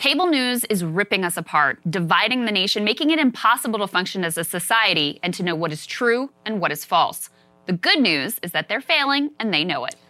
Cable news is ripping us apart, dividing the nation, making it impossible to function as a society and to know what is true and what is false. The good news is that they're failing and they know it.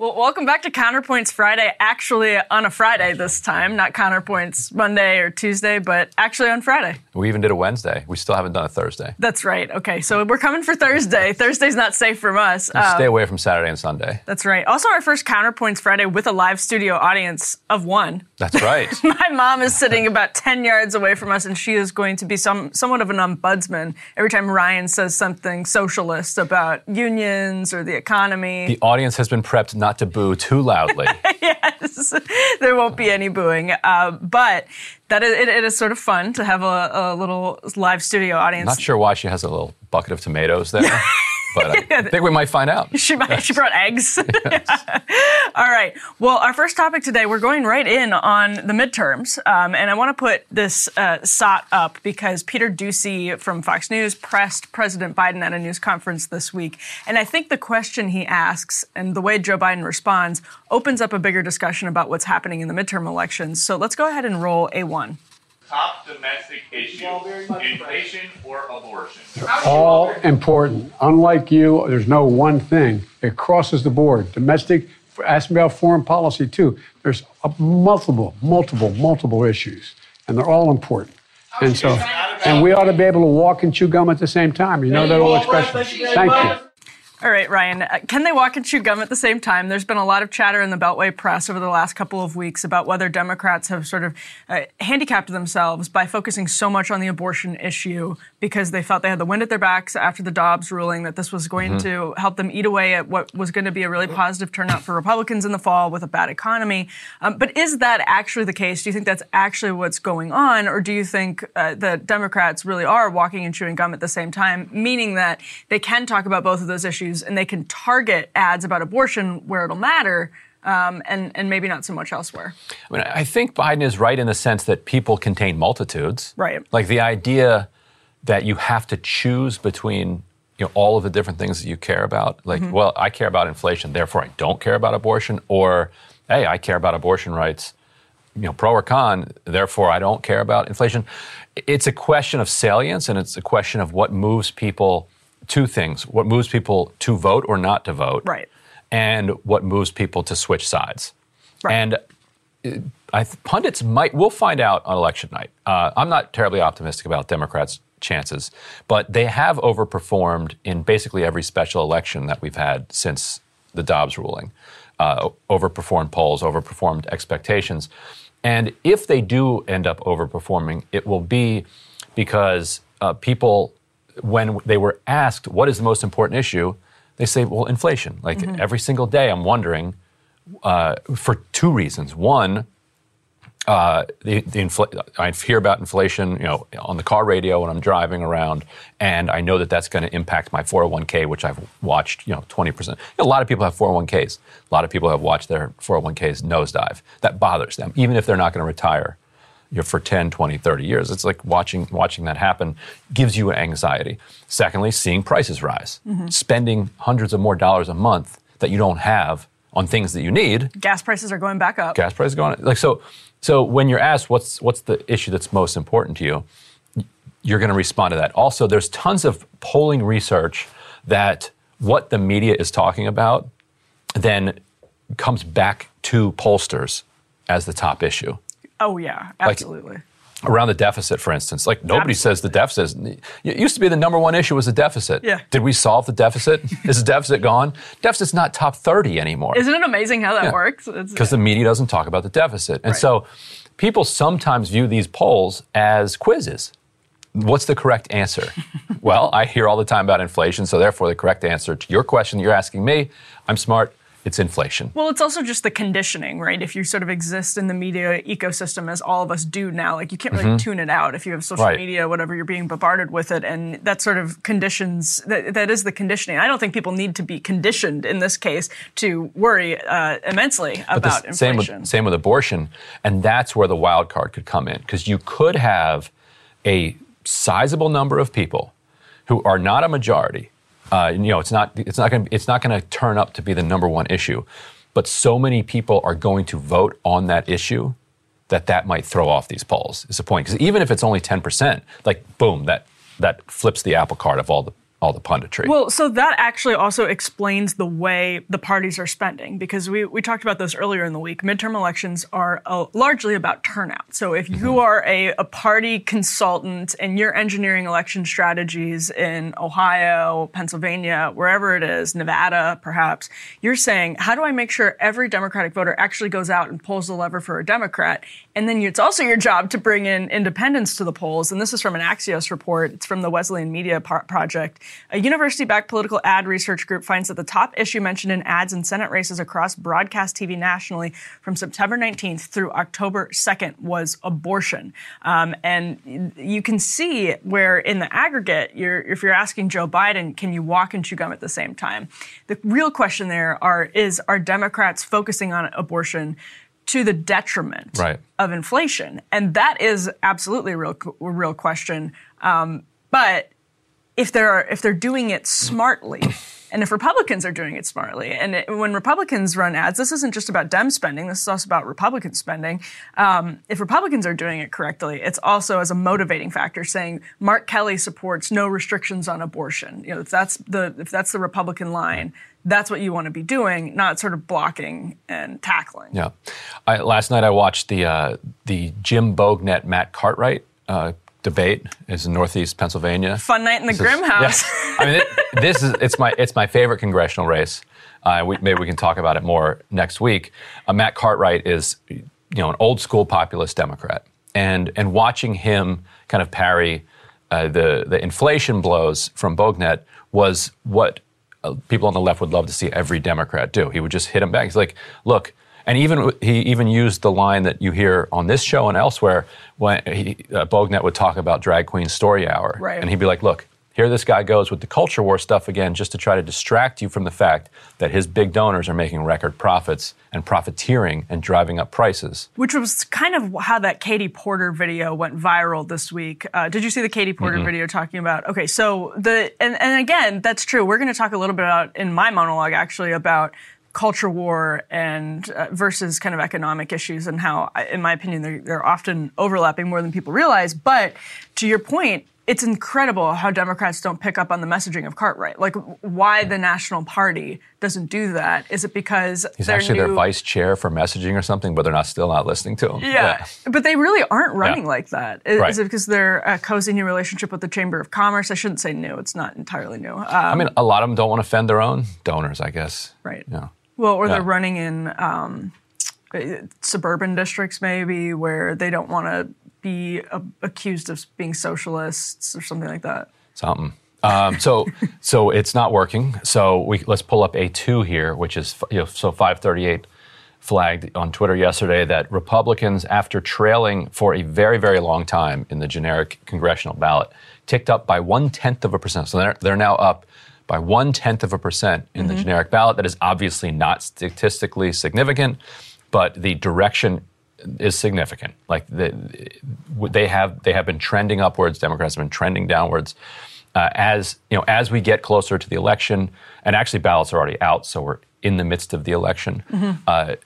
Well, welcome back to Counterpoints Friday. Actually, on a Friday this time, not Counterpoints Monday or Tuesday, but actually on Friday. We even did a Wednesday. We still haven't done a Thursday. That's right. Okay, so we're coming for Thursday. Thursday's not safe from us. Uh, stay away from Saturday and Sunday. That's right. Also, our first Counterpoints Friday with a live studio audience of one. That's right. My mom is sitting about 10 yards away from us, and she is going to be some somewhat of an ombudsman every time Ryan says something socialist about unions or the economy. The audience has been prepped not to boo too loudly. yes, there won't be any booing. Uh, but that is, it, it is sort of fun to have a, a little live studio audience. Not sure why she has a little bucket of tomatoes there. but I think we might find out. She might, she brought eggs. Yes. All right. Well, our first topic today, we're going right in on the midterms, um, and I want to put this uh, SOT up because Peter Doocy from Fox News pressed President Biden at a news conference this week, and I think the question he asks and the way Joe Biden responds opens up a bigger discussion about what's happening in the midterm elections. So let's go ahead and roll a one top domestic issue, inflation or abortion? All important. Unlike you, there's no one thing. It crosses the board. Domestic, ask me about foreign policy too. There's multiple, multiple, multiple issues, and they're all important. And so, and we ought to be able to walk and chew gum at the same time. You know that old expression. Thank you. All right, Ryan. Uh, can they walk and chew gum at the same time? There's been a lot of chatter in the Beltway press over the last couple of weeks about whether Democrats have sort of uh, handicapped themselves by focusing so much on the abortion issue because they felt they had the wind at their backs after the Dobbs ruling that this was going mm-hmm. to help them eat away at what was going to be a really positive turnout for Republicans in the fall with a bad economy. Um, but is that actually the case? Do you think that's actually what's going on? Or do you think uh, that Democrats really are walking and chewing gum at the same time, meaning that they can talk about both of those issues? Issues and they can target ads about abortion where it'll matter. Um, and, and maybe not so much elsewhere. I mean, I think Biden is right in the sense that people contain multitudes. Right. Like the idea that you have to choose between you know all of the different things that you care about. Like, mm-hmm. well, I care about inflation, therefore I don't care about abortion, or hey, I care about abortion rights, you know, pro or con, therefore I don't care about inflation. It's a question of salience, and it's a question of what moves people two things what moves people to vote or not to vote. Right. And what moves people to switch sides. Right. And uh, I, pundits might, we'll find out on election night. Uh, I'm not terribly optimistic about Democrats' chances, but they have overperformed in basically every special election that we've had since the Dobbs ruling. Uh, overperformed polls, overperformed expectations. And if they do end up overperforming, it will be because uh, people when they were asked what is the most important issue, they say, well, inflation. Like Mm-hmm. every single day, I'm wondering uh, for two reasons. One, uh, the, the infl- I hear about inflation, you know, on the car radio when I'm driving around, and I know that that's going to impact my 401k, which I've watched, you know, 20%. A lot of people have 401ks. A lot of people have watched their 401ks nosedive. That bothers them, even if they're not going to retire you know, for 10, 20, 30 years. It's like watching, watching that happen gives you anxiety. Secondly, seeing prices rise, mm-hmm. spending hundreds of more dollars a month that you don't have on things that you need Gas prices are going back up. gas prices going like so so when you're asked what's what's the issue that's most important to you you're going to respond to that also there's tons of polling research that what the media is talking about then comes back to pollsters as the top issue Oh yeah, absolutely. around the deficit for instance like nobody says the deficit it used to be the number one issue was the deficit Yeah. did we solve the deficit is the deficit gone deficit's not top 30 anymore Isn't it amazing how that Yeah. works? Because the media doesn't talk about the deficit. And Right. so people sometimes view these polls as quizzes. What's the correct answer? well, I hear all the time about inflation, so therefore the correct answer to your question that you're asking me, I'm smart, it's inflation. Well, it's also just the conditioning, right? If you sort of exist in the media ecosystem as all of us do now, like you can't really tune it out if you have social Mm-hmm. Right. media, whatever, you're being bombarded with it. And that sort of conditions, that, that is the conditioning. I don't think people need to be conditioned in this case to worry uh, immensely But the about s- same inflation. with, same with abortion. And that's where the wild card could come in because you could have a sizable number of people who are not a majority. Uh, you know, it's not it's not going it's not going to turn up to be the number one issue, but so many people are going to vote on that issue that that might throw off these polls. Is the point? Because even if it's only ten percent, like boom, that that flips the apple cart of all the all the punditry. Well, so that actually also explains the way the parties are spending because we, we talked about this earlier in the week. Midterm elections are uh, largely about turnout. So if you are a, a party consultant and you're engineering election strategies in Ohio, Pennsylvania, wherever it is, Nevada perhaps, you're saying, how do I make sure every Democratic voter actually goes out and pulls the lever for a Democrat? And then it's also your job to bring in independence to the polls. And this is from an Axios report. It's from the Wesleyan Media Par- Project. A university backed political ad research group finds that the top issue mentioned in ads in Senate races across broadcast TV nationally from September 19th through October 2nd was abortion. Um, and you can see where, in the aggregate, you're, if you're asking Joe Biden, can you walk and chew gum at the same time? The real question there are is are Democrats focusing on abortion to the detriment Right. of inflation? And that is absolutely a real, a real question. Um, but if they're if they're doing it smartly, and if Republicans are doing it smartly, and it, when Republicans run ads, this isn't just about Dem spending. This is also about Republican spending. Um, if Republicans are doing it correctly, it's also as a motivating factor, saying Mark Kelly supports no restrictions on abortion. You know, if that's the if that's the Republican line, that's what you want to be doing, not sort of blocking and tackling. Yeah. I, last night I watched the uh, the Jim Bognet Matt Cartwright uh, debate. Is in Northeast Pennsylvania. Fun night in the This is- house. yeah. I mean, it, this is it's my it's my favorite congressional race. Uh, we, maybe we can talk about it more next week. Uh, Matt Cartwright is you know an old school populist Democrat, and and watching him kind of parry uh, the the inflation blows from Bognet was what uh, people on the left would love to see every Democrat do. He would just hit him back. He's like, look. And even he even used the line that you hear on this show and elsewhere when he, uh, Bognet would talk about drag queen story hour, Right. and he'd be like, "Look, here this guy goes with the culture war stuff again, just to try to distract you from the fact that his big donors are making record profits and profiteering and driving up prices." which was kind of how that Katie Porter video went viral this week. Uh, did you see the Katie Porter video talking about? Okay, so the and, and again, that's true. We're going to talk a little bit about in my monologue actually about culture war and uh, versus kind of economic issues and how, in my opinion, they're, they're often overlapping more than people realize. But to your point. It's incredible how Democrats don't pick up on the messaging of Cartwright. Like, why the National Party doesn't do that? Is it because He's their actually their new- vice chair for messaging or something, but they're not still not listening to him. yeah. But they really aren't running Yeah. like that. Is, Right. is it because they're a cozy new relationship with the Chamber of Commerce? I shouldn't say new. It's not entirely new. Um, I mean, a lot of them don't want to offend their own donors, I guess. right. Yeah. Well, or they're running in um, uh, suburban districts, maybe, where they don't want to be uh, accused of being socialists or something like that. Something. Um, so, so it's not working. So we let's pull up a two here, which is you know, so 538 flagged on Twitter yesterday that Republicans, after trailing for a very very long time in the generic congressional ballot, ticked up by one tenth of a percent. So they're they're now up by one tenth of a percent in the generic ballot. That is obviously not statistically significant, but the direction is significant. Like the, they have they have been trending upwards. Democrats have been trending downwards. Uh, as you know, as we get closer to the election, and actually ballots are already out, so we're in the midst of the election. Uh,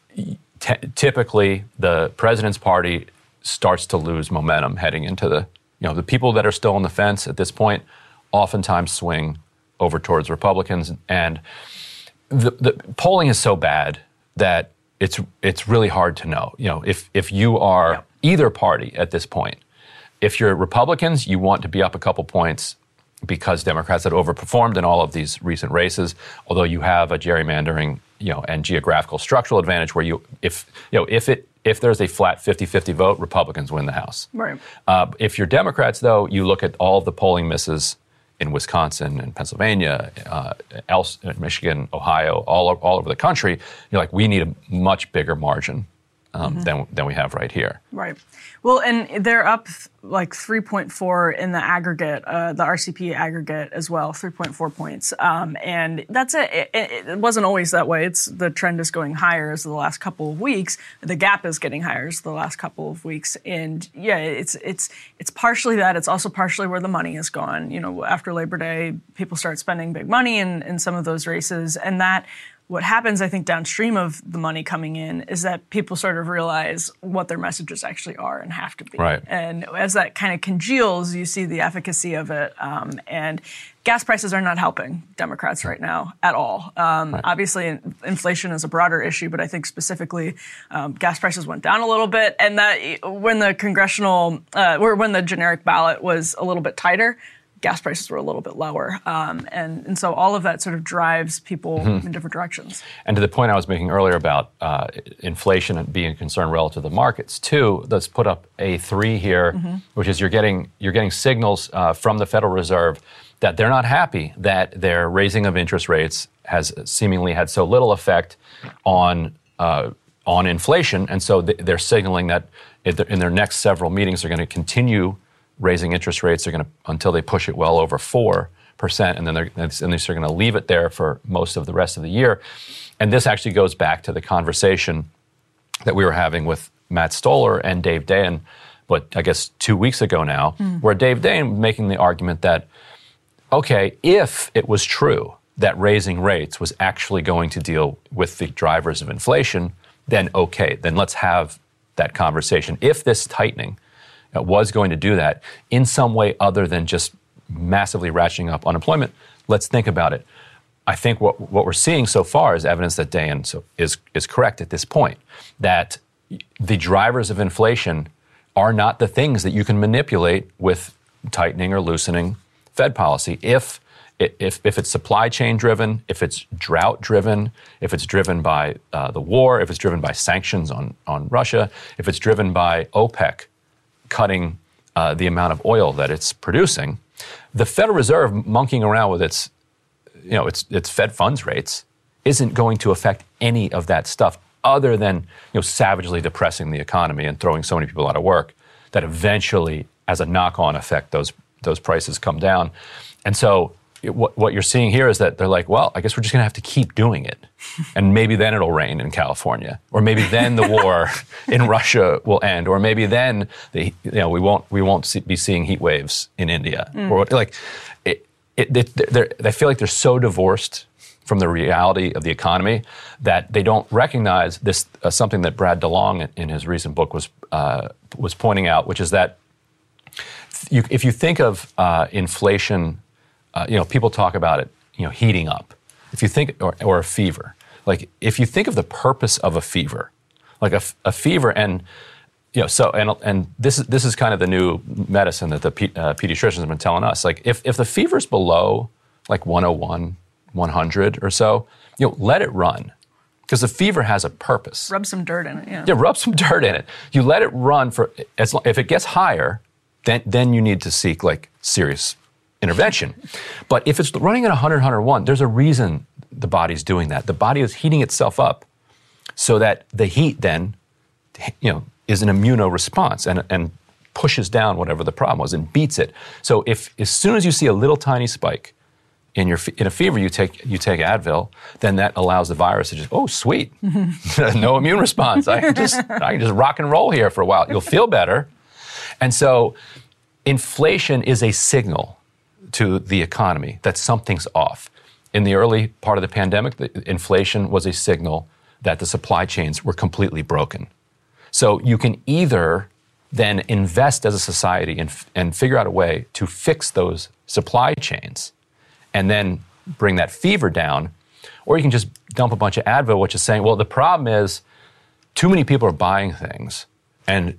t- typically, the president's party starts to lose momentum heading into the you know the people that are still on the fence at this point oftentimes swing over towards Republicans, and the, the polling is so bad that it's it's really hard to know. You know, if if you are either party at this point, if you're Republicans, you want to be up a couple points because Democrats had overperformed in all of these recent races. Although you have a gerrymandering, you know, and geographical structural advantage where you, if you know, if it if there's a flat 50-50 vote, Republicans win the House. Right. Uh, if you're Democrats, though, you look at all the polling misses in Wisconsin and Pennsylvania, uh, else, Michigan, Ohio, all, all over the country. You're like, we need a much bigger margin um, than, than we have right here. Right. Well, and they're up like 3.4 in the aggregate, uh, the RCP aggregate as well, 3.4 points. Um, and that's it. It, it. it wasn't always that way. It's the trend is going higher as the last couple of weeks. The gap is getting higher as the last couple of weeks. And yeah, it's it's it's partially that. It's also partially where the money has gone. You know, after Labor Day, people start spending big money in, in some of those races, and that what happens, I think, downstream of the money coming in is that people sort of realize what their messages actually are and have to be. Right. And as that kind of congeals, you see the efficacy of it. Um, and gas prices are not helping Democrats right now at all. Um, Obviously, inflation is a broader issue, but I think specifically um, gas prices went down a little bit. And that when the congressional, uh, or when the generic ballot was a little bit tighter, gas prices were a little bit lower. Um, and, and so all of that sort of drives people in different directions. And to the point I was making earlier about uh, inflation and being a concern relative to the markets, too, let's put up a three here, which is you're getting you're getting signals uh, from the Federal Reserve that they're not happy that their raising of interest rates has seemingly had so little effect on uh, on inflation, and so th- they're signaling that in their next several meetings they're going to continue raising interest rates. They're going to until they push it well over four percent, and then they're and they're going to leave it there for most of the rest of the year. And this actually goes back to the conversation that we were having with Matt Stoller and Dave Dayen, but I guess two weeks ago now, hmm. where Dave Dayen was making the argument that okay, if it was true that raising rates was actually going to deal with the drivers of inflation, then okay, then let's have that conversation. If this tightening was going to do that in some way other than just massively ratcheting up unemployment, let's think about it. I think what, what we're seeing so far is evidence that Dan so is, is correct at this point, that the drivers of inflation are not the things that you can manipulate with tightening or loosening Fed policy. If, if, if it's supply chain driven, if it's drought driven, if it's driven by uh, the war, if it's driven by sanctions on, on Russia, if it's driven by OPEC cutting uh, the amount of oil that it's producing, the Federal Reserve monkeying around with its, you know, its, its Fed funds rates isn't going to affect any of that stuff other than you know, savagely depressing the economy and throwing so many people out of work that eventually, as a knock-on effect, those, those prices come down. And so it, what, what you're seeing here is that they're like, well, I guess we're just going to have to keep doing it. And maybe then it'll rain in California. Or maybe then the war in Russia will end. Or maybe then the, you know, we won't, we won't see, be seeing heat waves in India. Or like, it, it, they, feel like they're so divorced from the reality of the economy that they don't recognize this uh, something that Brad DeLong in his recent book was uh, was pointing out, which is that you, if you think of uh, inflation, uh, you know, people talk about it, you know, heating up. If you think, or, or a fever, like if you think of the purpose of a fever, like a, a fever, and you know, so and and this is this is kind of the new medicine that the pe- uh, pediatricians have been telling us. Like if if the fever's below like 101, 100 or so, you know, let it run because the fever has a purpose. Rub some dirt in it. Yeah. Yeah, rub some dirt in it. You let it run for as long, if it gets higher, then then you need to seek like serious intervention. But if it's running at 100, 101, there's a reason the body's doing that. The body is heating itself up so that the heat then, you know, is an immuno response and, and pushes down whatever the problem was and beats it. So if as soon as you see a little tiny spike in your in a fever, you take you take Advil, then that allows the virus to just oh sweet, no immune response. I can just I can just rock and roll here for a while. You'll feel better, and so inflation is a signal to the economy that something's off. In the early part of the pandemic, the inflation was a signal that the supply chains were completely broken. So you can either then invest as a society and, and figure out a way to fix those supply chains and then bring that fever down, or you can just dump a bunch of Advil, which is saying, well, the problem is too many people are buying things and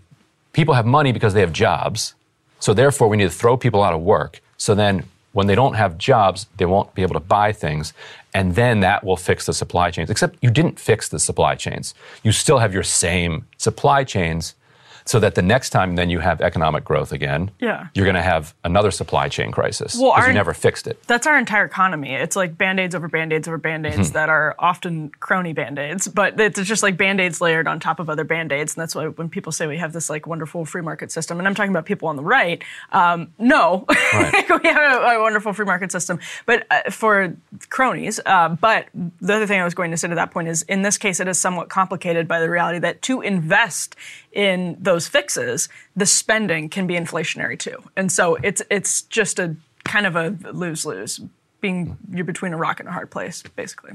people have money because they have jobs. So therefore, we need to throw people out of work. So then when they don't have jobs, they won't be able to buy things. And then that will fix the supply chains. Except you didn't fix the supply chains. You still have your same supply chains so that the next time then you have economic growth again, Yeah. you're going to have another supply chain crisis Well, because our- you never fixed it. That's our entire economy. It's like band aids over band aids over band aids Mm-hmm. that are often crony band aids, but it's just like band aids layered on top of other band aids. And that's why when people say we have this like wonderful free market system, and I'm talking about people on the right, um, no, we have a, a wonderful free market system, but uh, for cronies. Uh, but the other thing I was going to say to that point is in this case, it is somewhat complicated by the reality that to invest in those fixes, the spending can be inflationary too. And so it's it's just a kind of a lose lose. Being you're between a rock and a hard place, basically.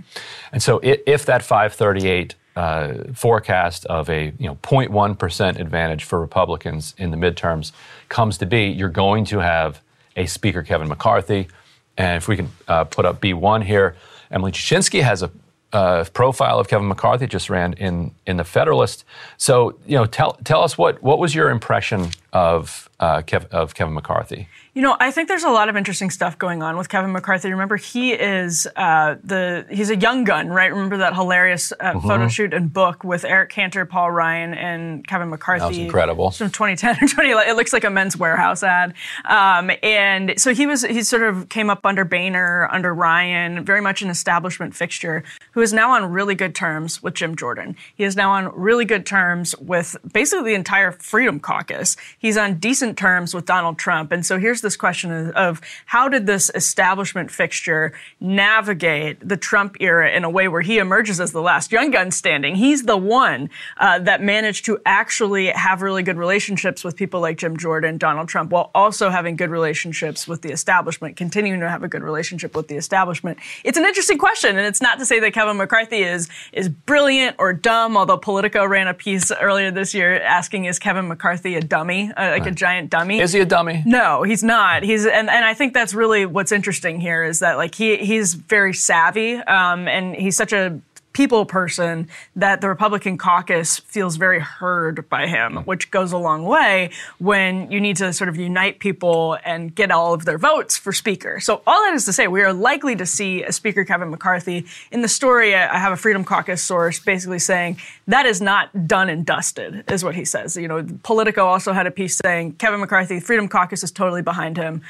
And so if that 538 uh, forecast of a you know 0.1% advantage for Republicans in the midterms comes to be, you're going to have a Speaker Kevin McCarthy. And if we can uh, put up B1 here, Emily Jashinsky has a uh, profile of Kevin McCarthy just ran in in the Federalist. So you know, tell tell us what what was your impression of uh, Kev, of Kevin McCarthy? You know, I think there's a lot of interesting stuff going on with Kevin McCarthy. Remember, he is uh, the he's a young gun, right? Remember that hilarious uh, Mm-hmm. photo shoot and book with Eric Cantor, Paul Ryan, and Kevin McCarthy. That was incredible. From 2010 or 2011. It looks like a Men's Wearhouse ad. Um, and so he was he sort of came up under Boehner, under Ryan, very much an establishment fixture, who is now on really good terms with Jim Jordan. He is now on really good terms with basically the entire Freedom Caucus. He's on decent terms with Donald Trump. And so here's this question of, of how did this establishment fixture navigate the Trump era in a way where he emerges as the last young gun standing? He's the one uh, that managed to actually have really good relationships with people like Jim Jordan, Donald Trump, while also having good relationships with the establishment, continuing to have a good relationship with the establishment. It's an interesting question, and it's not to say that Kevin McCarthy is is brilliant or dumb. Although Politico ran a piece earlier this year asking, "Is Kevin McCarthy a dummy, uh, like a giant dummy?" Is he a dummy? No, he's not. He's and, and I think that's really what's interesting here is that like he he's very savvy um, and he's such a people person that the Republican caucus feels very heard by him, which goes a long way when you need to sort of unite people and get all of their votes for speaker. So all that is to say, we are likely to see a speaker Kevin McCarthy in the story. I have a Freedom Caucus source basically saying that is not done and dusted, is what he says. You know, Politico also had a piece saying Kevin McCarthy, Freedom Caucus is totally behind him.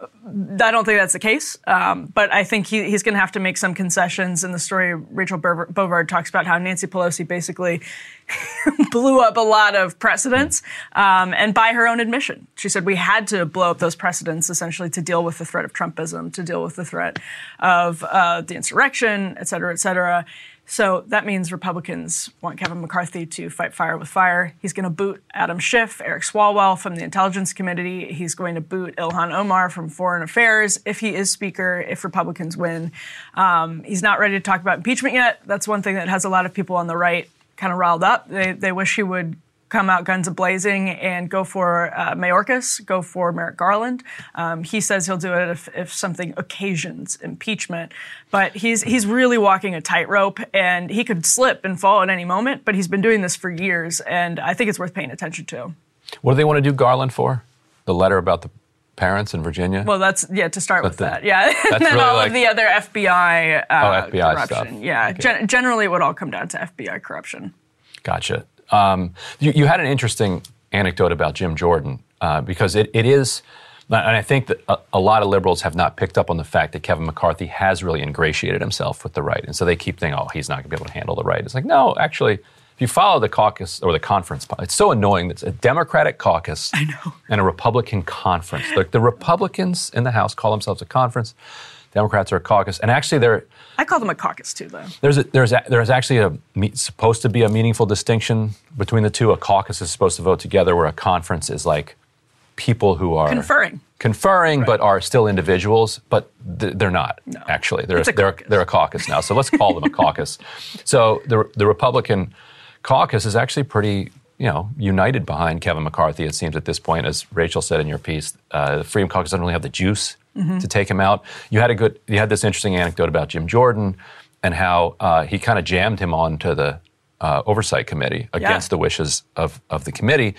I don't think that's the case, um, but I think he, he's going to have to make some concessions. In the story, Rachel Bovard talks about how Nancy Pelosi basically blew up a lot of precedents, um, and by her own admission, she said we had to blow up those precedents essentially to deal with the threat of Trumpism, to deal with the threat of uh, the insurrection, et cetera, et cetera. So that means Republicans want Kevin McCarthy to fight fire with fire. He's going to boot Adam Schiff, Eric Swalwell from the Intelligence Committee. He's going to boot Ilhan Omar from Foreign Affairs if he is Speaker, if Republicans win. Um, he's not ready to talk about impeachment yet. That's one thing that has a lot of people on the right kind of riled up. They, they wish he would come out guns a-blazing and go for uh, Mayorkas, go for Merrick Garland. Um, he says he'll do it if, if something occasions impeachment, but he's he's really walking a tightrope, and he could slip and fall at any moment. But he's been doing this for years, and I think it's worth paying attention to. What do they want to do Garland for? The letter about the parents in Virginia? Well, that's yeah to start with the- that, yeah, and then really all like- of the other FBI, uh, Oh, FBI corruption. stuff. Yeah, Okay. gen- generally it would all come down to FBI corruption. Gotcha. Um, you, you had an interesting anecdote about Jim Jordan uh, because it, it is And I think that a, a, lot of liberals have not picked up on the fact that Kevin McCarthy has really ingratiated himself with the right. And so they keep thinking, oh, he's not going to be able to handle the right. It's like, no, actually, if you follow the caucus or the conference, it's so annoying. That it's a Democratic caucus and a Republican conference. The, the Republicans in the House call themselves a conference. Democrats are a caucus, and actually, they're. I call them a caucus too, though. There's a, there's a, there's actually a supposed to be a meaningful distinction between the two. A caucus is supposed to vote together, where a conference is like people who are conferring, conferring, right. but are still individuals. But th- they're not no. actually. They're a, they're, they're a caucus now. So let's call them a caucus. So the the Republican caucus is actually pretty you know, united behind Kevin McCarthy, it seems at this point, as Rachel said in your piece. Uh, the Freedom Caucus doesn't really have the juice mm-hmm. to take him out. You had a good, you had this interesting anecdote about Jim Jordan and how uh, he kind of jammed him onto the uh, oversight committee against yeah. the wishes of, of the committee.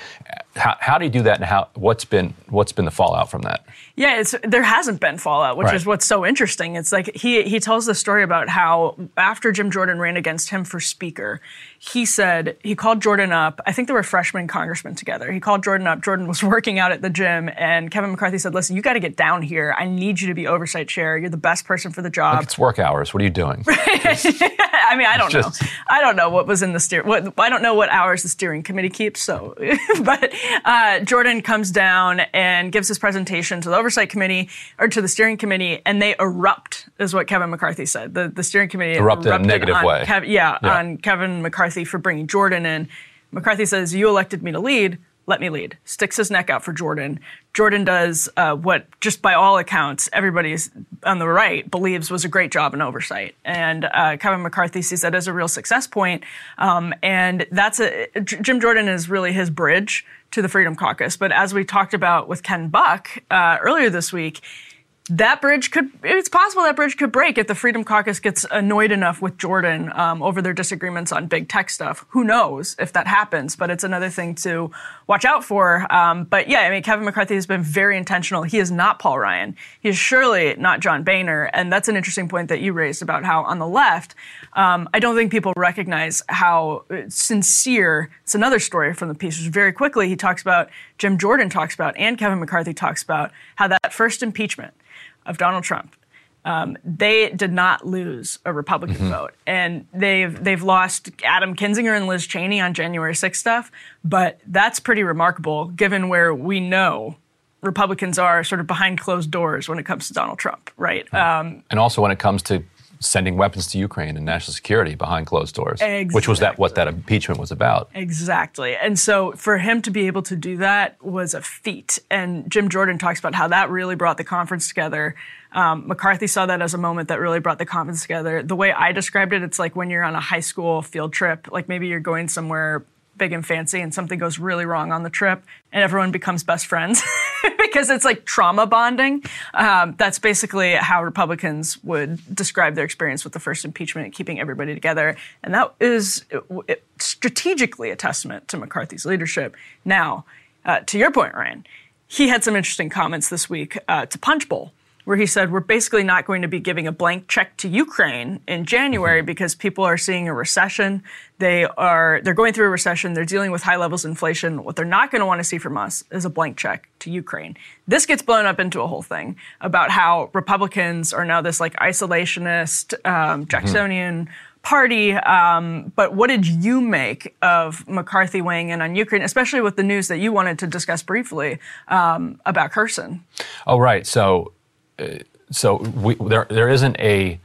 How, how do you do that, and how what's been what's been the fallout from that? Yeah, there hasn't been fallout, which right. is what's so interesting. It's like he he tells the story about how after Jim Jordan ran against him for speaker, he said he called Jordan up. I think they were freshman congressmen together. He called Jordan up. Jordan was working out at the gym, and Kevin McCarthy said, "Listen, you got to get down here. I need you to be oversight chair. You're the best person for the job. Look, it's work hours. What are you doing?" I mean, I don't just, know. I don't know what was in the steer. What I don't know what hours the steering committee keeps. So, but uh, Jordan comes down and gives his presentation to the oversight committee or to the steering committee, and they erupt, is what Kevin McCarthy said. The the steering committee erupted, erupted in a negative way. Kev, yeah, yeah, on Kevin McCarthy for bringing Jordan in. McCarthy says, "You elected me to lead." Let me lead. Sticks his neck out for Jordan. Jordan does uh, what, just by all accounts, everybody on the right believes was a great job in oversight. And uh, Kevin McCarthy sees that as a real success point. Um, and that's a, Jim Jordan is really his bridge to the Freedom Caucus. But as we talked about with Ken Buck uh, earlier this week, that bridge could it's possible that bridge could break if the freedom caucus gets annoyed enough with jordan um, over their disagreements on big tech stuff. Who knows if that happens but it's another thing to watch out for. Um, but yeah i mean kevin mccarthy has been very intentional. He is not paul ryan. He is surely not john boehner. And that's an interesting point that you raised about how on the left um, i don't think people recognize how sincere it's another story from the piece very quickly he talks about jim jordan talks about and kevin mccarthy talks about how that first impeachment of Donald Trump. Um, they did not lose a Republican mm-hmm. vote, and they've they've lost Adam Kinzinger and Liz Cheney on January 6th stuff. But that's pretty remarkable, given where we know Republicans are sort of behind closed doors when it comes to Donald Trump, right? Um, and also when it comes to sending weapons to Ukraine and national security behind closed doors, exactly. which was that what that impeachment was about. Exactly. And so for him to be able to do that was a feat. And Jim Jordan talks about how that really brought the conference together. Um, McCarthy saw that as a moment that really brought the conference together. The way I described it, it's like when you're on a high school field trip, like maybe you're going somewhere big and fancy and something goes really wrong on the trip and everyone becomes best friends because it's like trauma bonding. Um, that's basically how Republicans would describe their experience with the first impeachment, keeping everybody together. And that is strategically a testament to McCarthy's leadership. Now, uh, to your point, Ryan, he had some interesting comments this week uh, to Punchbowl where he said we're basically not going to be giving a blank check to Ukraine in January mm-hmm. because people are seeing a recession. They are they're going through a recession. They're dealing with high levels of inflation. What they're not going to want to see from us is a blank check to Ukraine. This gets blown up into a whole thing about how Republicans are now this like isolationist um, mm-hmm. Jacksonian. Mm-hmm party. Um, but what did you make of McCarthy weighing in on Ukraine, especially with the news that you wanted to discuss briefly um, about Kherson? Oh, right. So so we, there there isn't a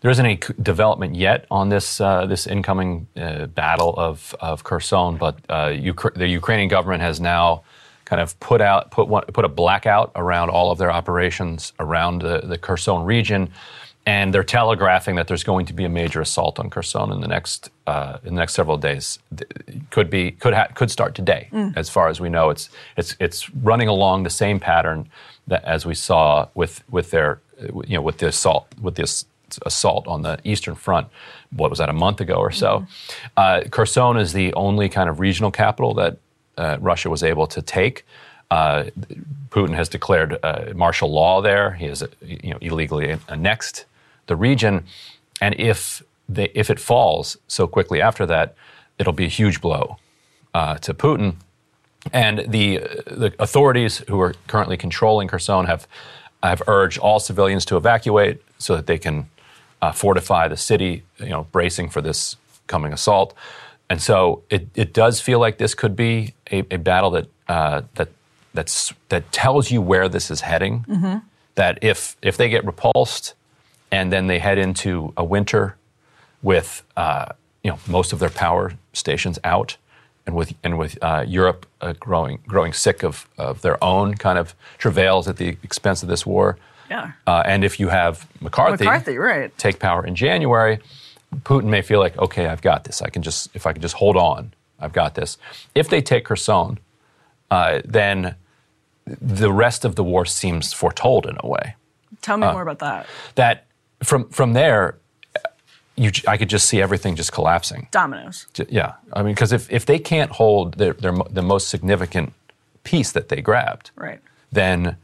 there isn't a development yet on this uh, this incoming uh, battle of of Kherson, but uh, the Ukrainian government has now kind of put out put one, put a blackout around all of their operations around the, the Kherson region, and they're telegraphing that there's going to be a major assault on Kherson in the next uh, in the next several days. Could be could ha- could start today, mm. as far as we know. It's it's it's running along the same pattern that as we saw with with their you know with the assault with this assault on the eastern front. What was that a month ago or so? Mm-hmm. Uh, Kherson is the only kind of regional capital that uh, Russia was able to take. Uh, Putin has declared uh, martial law there. He has you know illegally annexed the region, and if they, if it falls so quickly after that, it'll be a huge blow uh, to Putin And the, the authorities who are currently controlling Kherson have, have urged all civilians to evacuate so that they can uh, fortify the city, you know, bracing for this coming assault. And so it, it does feel like this could be a, a battle that, uh, that, that's, that tells you where this is heading. That if, if they get repulsed and then they head into a winter with uh, you know most of their power stations out, and with and with uh, Europe uh, growing growing sick of, of their own kind of travails at the expense of this war. Yeah. Uh, and if you have McCarthy, McCarthy, right. take power in January, Putin may feel like, okay, I've got this. I can just if I can just hold on, I've got this. If they take Kherson, uh, then the rest of the war seems foretold in a way Tell Uh, me more about that. that from from there, you I could just see everything just collapsing. Dominoes. Yeah, I mean, because if, if they can't hold their, their the most significant piece that they grabbed, Right. then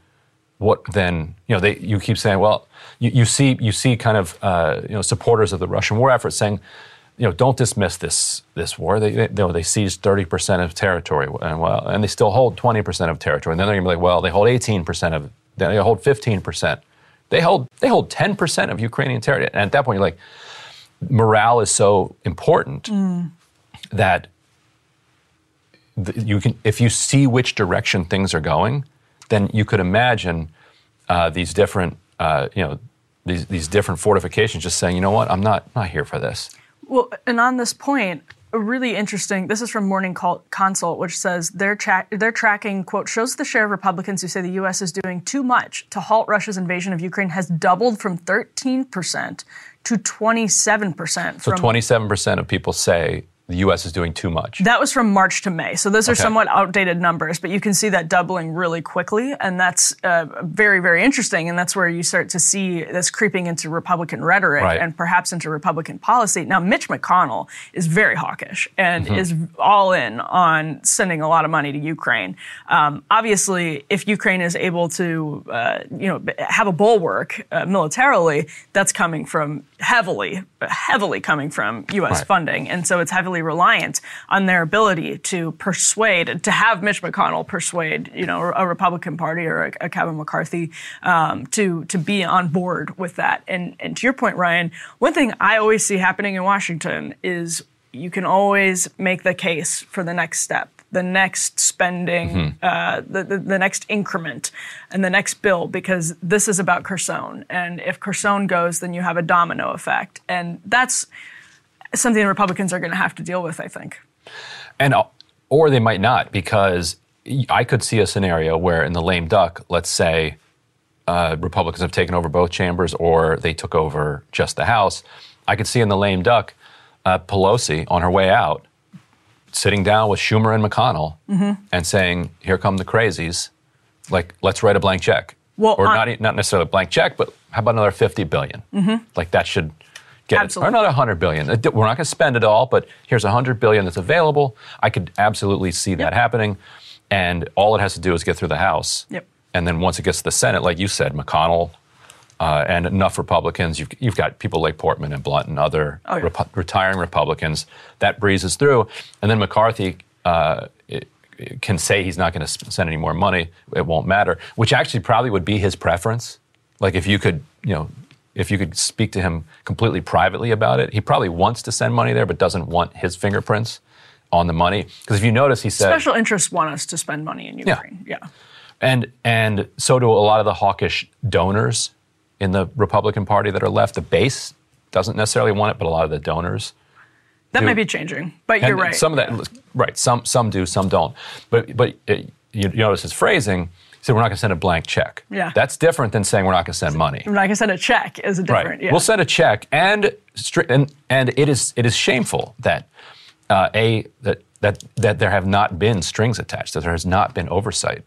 what? Then you know they you keep saying, well, you, you see you see kind of uh, you know supporters of the Russian war effort saying. You know, don't dismiss this this war. They they, you know, they seized thirty percent of territory, and well, and they still hold twenty percent of territory. And then they're gonna be like, well, they hold eighteen percent of, they hold fifteen percent. They hold they hold ten percent of Ukrainian territory. And at that point, you're like, morale is so important that you can if you see which direction things are going, then you could imagine uh, these different uh, you know these these different fortifications just saying, you know what, I'm not not here for this. Well, and on this point, a really interesting. This is from Morning Consult, which says their tra- their tracking quote shows the share of Republicans who say the U.S. is doing too much to halt Russia's invasion of Ukraine has doubled from 13 percent to 27 percent. So 27 percent of people say the U.S. is doing too much. That was from March to May. So those are Okay. somewhat outdated numbers, but you can see that doubling really quickly. And that's uh, very, very interesting. And that's where you start to see this creeping into Republican rhetoric Right. and perhaps into Republican policy. Now, Mitch McConnell is very hawkish and Mm-hmm. is all in on sending a lot of money to Ukraine. Um, obviously, if Ukraine is able to, uh, you know, have a bulwark uh, militarily, that's coming from heavily, heavily coming from U.S. Right. funding. And so it's heavily reliant on their ability to persuade, to have Mitch McConnell persuade, you know, a Republican Party or a, a Kevin McCarthy um, to to be on board with that. And and to your point, Ryan, one thing I always see happening in Washington is you can always make the case for the next step. The next spending, uh, the, the the next increment, and the next bill, because this is about Kherson. And if Kherson goes, then you have a domino effect, and that's something Republicans are going to have to deal with, I think. And uh, or they might not because I could see a scenario where in the lame duck, let's say uh, Republicans have taken over both chambers or they took over just the House. I could see in the lame duck uh, Pelosi on her way out sitting down with Schumer and McConnell and saying, "Here come the crazies. Like, let's write a blank check." Well, or I- not, not necessarily a blank check, but how about another 50 billion? Like that should get it. Absolutely. Or another 100 billion. We're not going to spend it all, but here's 100 billion that's available. I could absolutely see that happening. And all it has to do is get through the House. Yep. And then once it gets to the Senate, like you said, McConnell uh, and enough Republicans, you've, you've got people like Portman and Blunt and other Oh, yeah. repu- retiring Republicans. That breezes through. And then McCarthy uh, it- it can say he's not going to send any more money. It won't matter, which actually probably would be his preference. Like if you could, you know, if you could speak to him completely privately about it, he probably wants to send money there, but doesn't want his fingerprints on the money. Because if you notice, he said, Special interests want us to spend money in Ukraine. Yeah. and and so do a lot of the hawkish donors in the Republican Party that are left. The base doesn't necessarily want it, but a lot of the donors. That do. may be changing, but And you're right. Some of that, right? Some some do, some don't. But but uh, you, you notice his phrasing. Said, "We're not going to send a blank check." Yeah. that's different than saying we're not going to send money. We're not going to send a check is a different. Right. Yeah. We'll send a check, and and and it is it is shameful that uh, a that that that there have not been strings attached, that there has not been oversight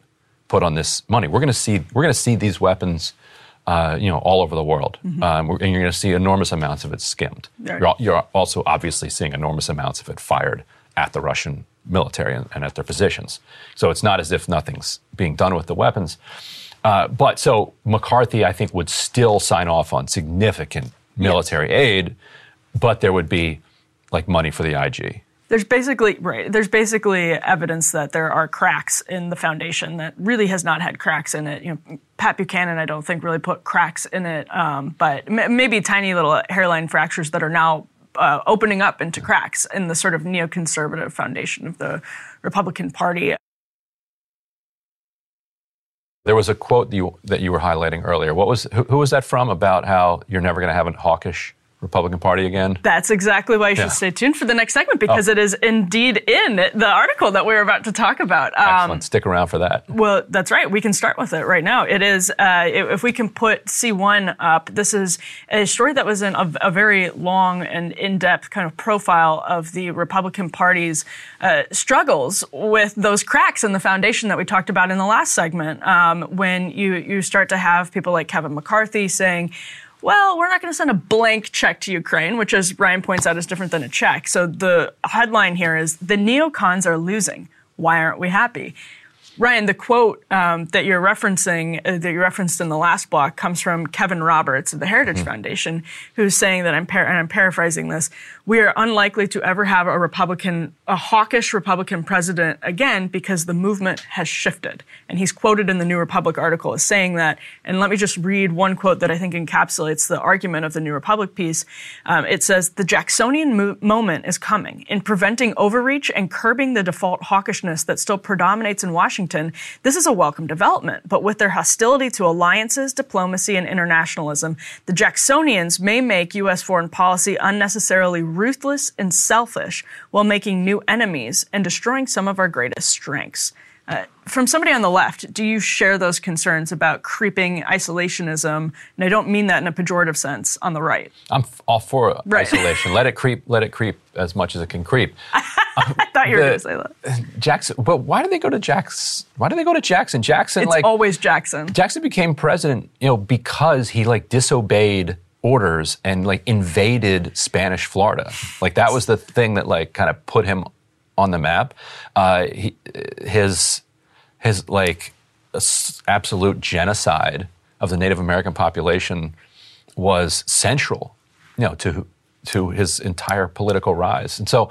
put on this money. We're going to see we're going to see these weapons. Uh, you know, all over the world, um, we're- and you're going to see enormous amounts of it skimmed. Right. You're, you're also obviously seeing enormous amounts of it fired at the Russian military and, and at their positions. So it's not as if nothing's being done with the weapons. Uh, but so McCarthy, I think, would still sign off on significant military aid, but there would be like money for the IG. There's basically right. There's basically evidence that there are cracks in the foundation that really has not had cracks in it. You know, Pat Buchanan, I don't think really put cracks in it, um, but m- maybe tiny little hairline fractures that are now uh, opening up into cracks in the sort of neoconservative foundation of the Republican Party. There was a quote that you, that you were highlighting earlier. What was who, who was that from? About how you're never going to have a hawkish Republican Party again? That's exactly why you should Yeah. stay tuned for the next segment because Oh. it is indeed in the article that we're about to talk about. Um, Excellent. Stick around for that. Well, that's right. We can start with it right now. It is, uh, if if we can put C1 up, this is a story that was in a, a very long and in depth kind of profile of the Republican Party's uh, struggles with those cracks in the foundation that we talked about in the last segment. Um, when you, you start to have people like Kevin McCarthy saying, well, we're not going to send a blank check to Ukraine, which, as Ryan points out, is different than a check. So the headline here is The neocons are losing. Why aren't we happy? Ryan, the quote um, that you're referencing, uh, that you referenced in the last block, comes from Kevin Roberts of the Heritage Foundation, who's saying that I'm, par- and I'm paraphrasing this: "We are unlikely to ever have a Republican, a hawkish Republican president again because the movement has shifted." And he's quoted in the New Republic article as saying that. And let me just read one quote that I think encapsulates the argument of the New Republic piece. Um, it says, "The Jacksonian mo- moment is coming in preventing overreach and curbing the default hawkishness that still predominates in Washington." This is a welcome development, but with their hostility to alliances, diplomacy, and internationalism, the Jacksonians may make U.S. foreign policy unnecessarily ruthless and selfish while making new enemies and destroying some of our greatest strengths. Uh, from somebody on the left, do you share those concerns about creeping isolationism? And I don't mean that in a pejorative sense on the right. I'm f- all for Right. isolation. let it creep. Let it creep as much as it can creep. I thought you were going to say that. Jackson. But why do they go to Jackson? Why do they go to Jackson? Jackson, It's like always Jackson. Jackson became president, you know, because he like disobeyed orders and like invaded Spanish Florida. Like that was the thing that like kind of put him on the map. Uh, he, his his like absolute genocide of the Native American population was central, you know, to to his entire political rise. And so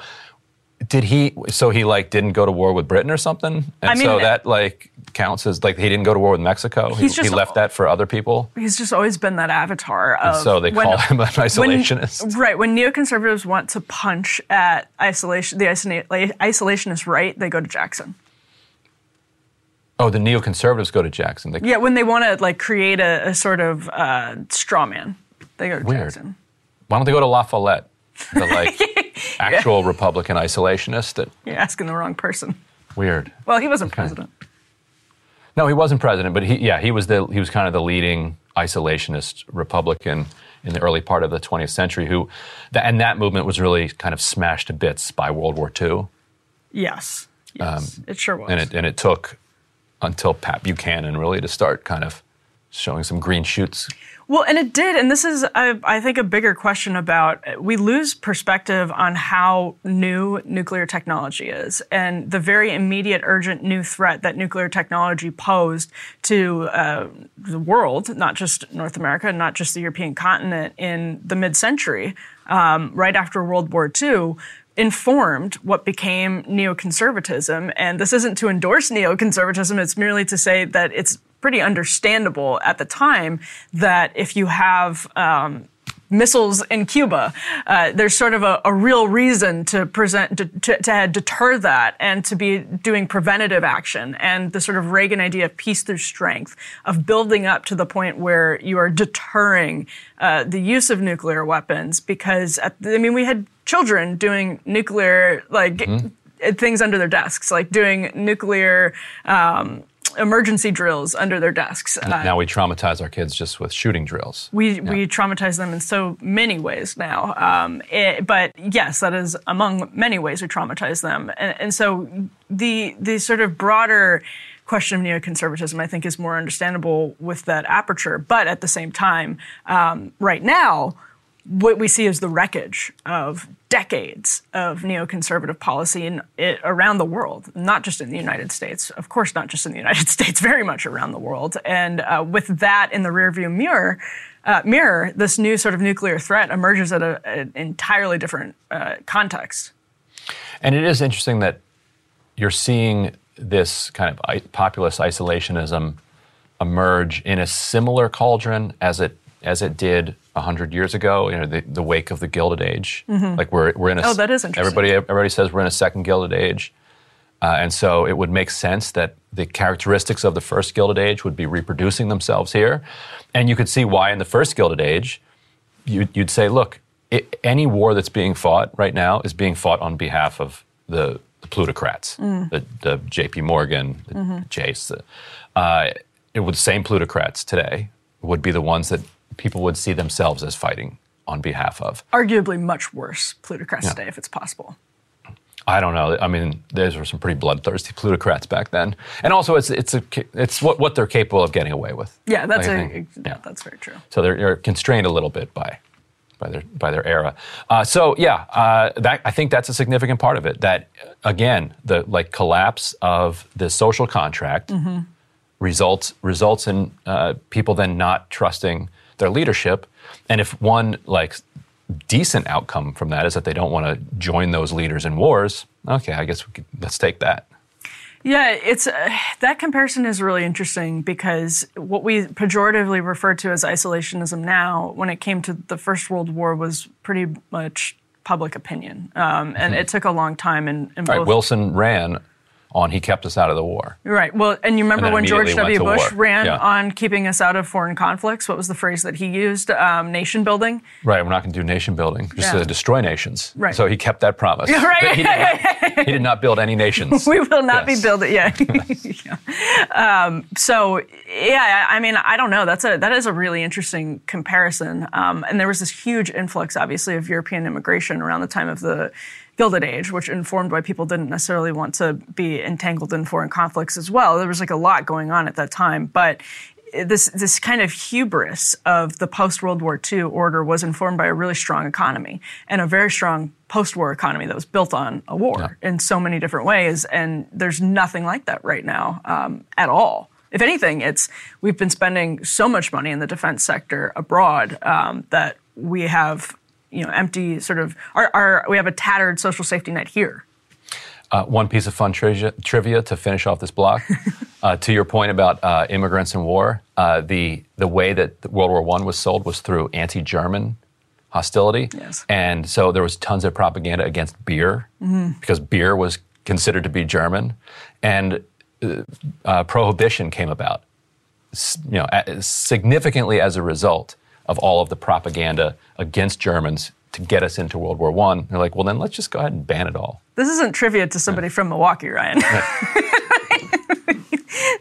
did he so he like didn't go to war with Britain or something? And I mean- so that like counts as like he didn't go to war with Mexico. He, just- he left that for other people. He's just always been that avatar of. so they when- call him an when- isolationist. right. When neoconservatives want to punch at isolation, the isolationist right, they go to Jackson. Oh, the neoconservatives go to Jackson. They, Yeah, when they want to like create a, a sort of uh, straw man, they go to Weird. Jackson. Why don't they go to La Follette? The like actual Republican isolationist. That You're asking the wrong person. weird. Well, he wasn't president. No, he wasn't president, but he yeah he was the he was kind of the leading isolationist Republican in the early part of the 20th century. Who, and that movement was really kind of smashed to bits by World War II, Yes. Yes. it sure was. Um, and it and it took until Pat Buchanan really to start kind of showing some green shoots. Well, and it did, and this is, I, I think, a bigger question about we lose perspective on how new nuclear technology is, and the very immediate, urgent new threat that nuclear technology posed to uh, the world, not just North America, not just the European continent, in the mid-century, um, right after World War II informed what became neoconservatism. And this isn't to endorse neoconservatism, it's merely to say that it's pretty understandable at the time that if you have um, missiles in Cuba, uh, there's sort of a, a real reason to present to, to, to deter that and to be doing preventative action and the sort of Reagan idea of peace through strength of building up to the point where you are deterring uh, the use of nuclear weapons because at I mean we had children doing nuclear like things under their desks like doing nuclear um, emergency drills under their desks. Uh, now we traumatize our kids just with shooting drills. we we traumatize them in so many ways now. Um, it- but yes, that is among many ways we traumatize them, and, and so the the sort of broader question of neoconservatism, I think, is more understandable with that aperture. But at the same time, um, right now. What we see is the wreckage of decades of neoconservative policy in, it, around the world, not just in the United States. Of course, not just in the United States, very much around the world. And uh, with that in the rearview mirror, uh, mirror, this new sort of nuclear threat emerges at a- an entirely different uh, context. And it is interesting that you're seeing this kind of populist isolationism emerge in a similar cauldron as it as it did hundred years ago. You know, the, the wake of the Gilded Age. Like we're we're in a Oh, that is interesting. Everybody everybody says we're in a second Gilded Age, uh, and so it would make sense that the characteristics of the first Gilded Age would be reproducing themselves here, and you could see why in the first Gilded Age you, you'd say, look, i any war that's being fought right now is being fought on behalf of the, the plutocrats, the, the J.P. Morgan, the Chase. The, uh, it would the same plutocrats today would be the ones that people would see themselves as fighting on behalf of. Arguably much worse plutocrats today, if it's possible. I don't know. I mean, those were some pretty bloodthirsty plutocrats back then, and also it's it's a it's what what they're capable of getting away with. Yeah, that's I a, yeah, that's very true. So they're, they're constrained a little bit by by their by their era. Uh, so yeah, uh, that I think that's a significant part of it. That again, the like collapse of the social contract results results in uh, people then not trusting their leadership. And if one like decent outcome from that is that they don't want to join those leaders in wars, okay, I guess we could, let's take that. Yeah, it's uh, that comparison is really interesting because what we pejoratively refer to as isolationism now, when it came to the First World War, was pretty much public opinion, um, and it took a long time. Mm-hmm. All right, Wilson ran on he kept us out of the war. Right. Well, and you remember And when George W. Bush war. ran Yeah. on keeping us out of foreign conflicts? What was the phrase that he used? Um, nation building. Right, we're not going to do nation building, just Yeah. to destroy nations. Right. So he kept that promise. Right. He did, not, he did not build any nations. We will not Yes. be building. Yeah. yeah. Um, so yeah, I I mean, I don't know. That's a that is a really interesting comparison. Um, and there was this huge influx, obviously, of European immigration around the time of the Gilded Age, which informed why people didn't necessarily want to be entangled in foreign conflicts as well. There was like a lot going on at that time, but this this kind of hubris of the post World War II order was informed by a really strong economy and a very strong post war economy that was built on a war in so many different ways. And there's nothing like that right now um, at all. If anything, it's we've been spending so much money in the defense sector abroad um, that we have you know empty sort of our, our we have a tattered social safety net here. Uh, one piece of fun trivia, trivia to finish off this block. uh, to your point about uh, immigrants and war, uh, the the way that World War One was sold was through anti-German hostility, Yes. and so there was tons of propaganda against beer because beer was considered to be German, and uh, uh, prohibition came about, you know, significantly as a result of all of the propaganda against Germans to get us into World War One. They're like, well, then let's just go ahead and ban it all. This isn't trivia to somebody from Milwaukee, Ryan.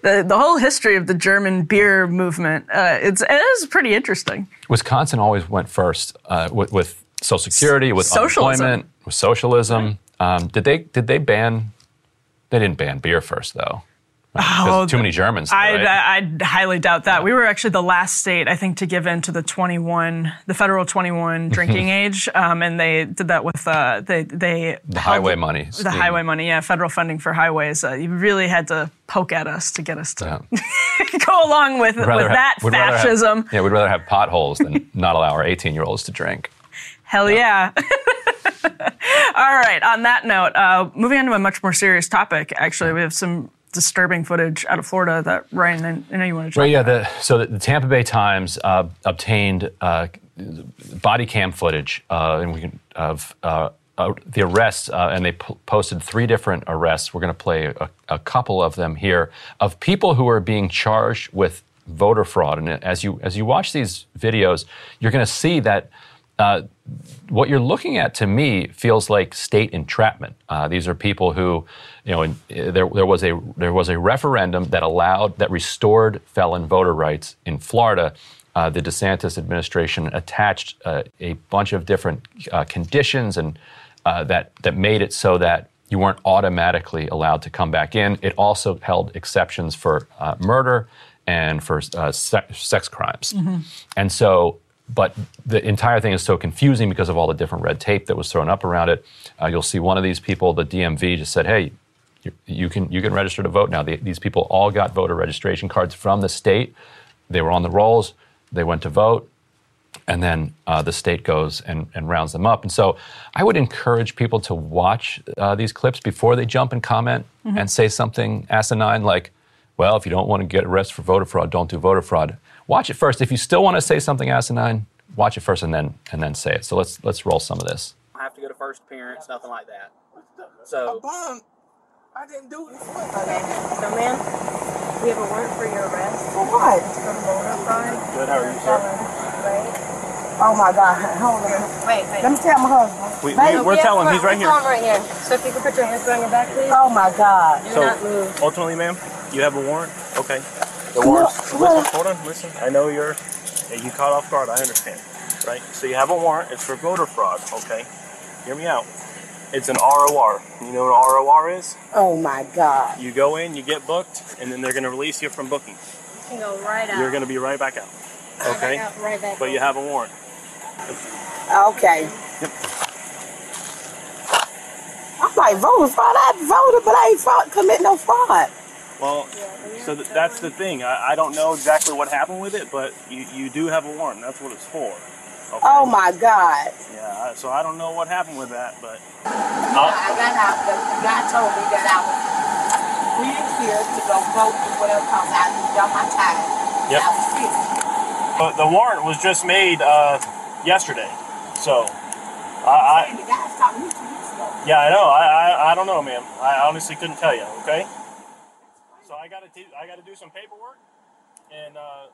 the the whole history of the German beer movement uh, it's it is pretty interesting. Wisconsin always went first uh, with, with Social Security, with Socialism. unemployment, with socialism. Um, did they did they ban? They didn't ban beer first, though. 'Cause too many Germans. Oh, I, right? I, highly doubt that. We were actually the last state, I think, to give in to the 21, the federal 21 drinking age, um, and they did that with uh, they they the highway money. the highway money, yeah, federal funding for highways. Uh, you really had to poke at us to get us to go along with, with have- that we'd have- fascism. yeah, we'd rather have potholes than not allow our 18 year olds to drink. Hell yeah. All right. On that note, uh, moving on to a much more serious topic. Actually, we have some disturbing footage out of Florida that Ryan, I- I know you want to. Right, yeah. The, so the, the Tampa Bay Times uh, obtained uh, body cam footage uh, and we can, of uh, uh, the arrests, uh, and they p- posted three different arrests. We're going to play a, a couple of them here of people who are being charged with voter fraud. And as you as you watch these videos, you're going to see that. Uh, what you're looking at to me feels like state entrapment. Uh, these are people who, you know, in, uh, there, there was a there was a referendum that allowed that restored felon voter rights in Florida. Uh, the DeSantis administration attached uh, a bunch of different uh, conditions and uh, that that made it so that you weren't automatically allowed to come back in. It also held exceptions for uh, murder and for uh, se- sex crimes, and so but the entire thing is so confusing because of all the different red tape that was thrown up around it. Uh, you'll see one of these people, the DMV, just said, "Hey, you, you can you can register to vote now." The, these people all got voter registration cards from the state. They were on the rolls. They went to vote, and then uh, the state goes and, and, rounds them up. And so I would encourage people to watch uh, these clips before they jump and comment mm-hmm. and say something asinine like, well, if you don't want to get arrested for voter fraud, don't do voter fraud. Watch it first. If you still want to say something asinine, watch it first and then and then say it. So let's let's roll some of this. I have to go to first appearance, nothing like that. So a bond, I didn't do it. Okay. So, ma'am, we have a warrant for your arrest. For what? For voter fraud. Good. How are you, sir? Right. Oh my God! Hold on. Wait, wait. Let me tell my husband. We, we, we're telling him he's right here. right here. So if you could put your hands behind your back, please. Oh my God! Do So- not move. Ultimately, ma'am, you have a warrant. Okay. The warrant. Listen, hold on. Listen. I know you're you caught off guard. I understand. Right. So you have a warrant. It's for voter fraud. Okay. Hear me out. It's an ROR. You know what an ROR is? Oh my God! You go in, you get booked, and then they're going to release you from booking. You can go right out. You're going to be right back out. Okay. Right out, right back But you have a warrant. Okay. Yep. I'm like voter fraud. I voted, but I ain't fraud, commit no fraud. Well, so th- that's the thing. I, I don't know exactly what happened with it, but you, you do have a warrant. That's what it's for. Okay? Oh my God! Yeah, I- so I don't know what happened with that, but I got out. The, the guy told me that I was being here to go vote or whatever because I done my time. Yep. I was but the warrant was just made uh, yesterday. So I, And the guys talked me two weeks ago. I yeah, I know. I, I I don't know, ma'am. I honestly couldn't tell you. Okay. So I got to I got to do some paperwork, and uh,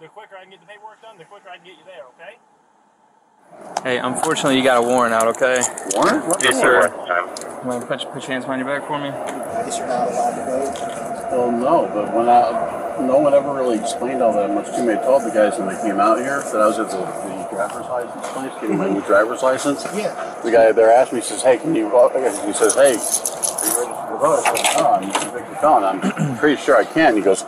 the quicker I can get the paperwork done, the quicker I can get you there. Okay. Hey, unfortunately, you got a warrant out, okay? Warrant? What's Yes, sir. warrant? You want to put, put your hands behind your back for me? Well, no, but when I, no one ever really explained all that much to me. I told the guys when they came out here that I was at the, the driver's license place, getting my new driver's license. Yeah. The guy there asked me, he says, hey, can you vote? He says, hey, are you registered to vote? I said, no, I'm convicted felon. I'm pretty sure I can. He goes,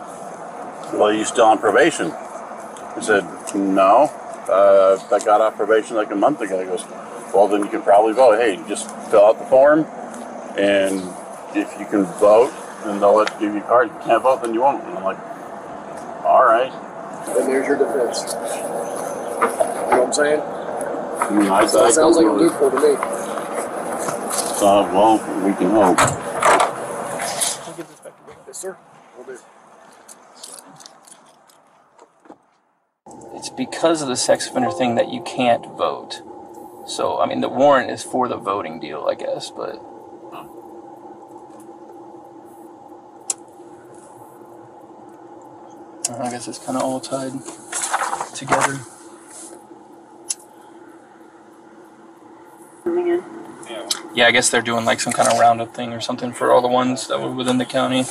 well, are you still on probation? I said, no. Uh, I got off probation like a month ago. He goes, well, then you can probably vote. Hey, just fill out the form, and if you can vote, then they'll let you give you a card. If you can't vote, then you won't. And I'm like, all right. And there's your defense. You know what I'm saying? I mean, I, I sounds like a loophole to me. So, well, we can hope. Yes, sir. Will do. It's because of the sex offender thing that you can't vote. So, I mean, the warrant is for the voting deal, I guess, but. I guess it's kind of all tied together. Yeah, I guess they're doing like some kind of roundup thing or something for all the ones that were within the county.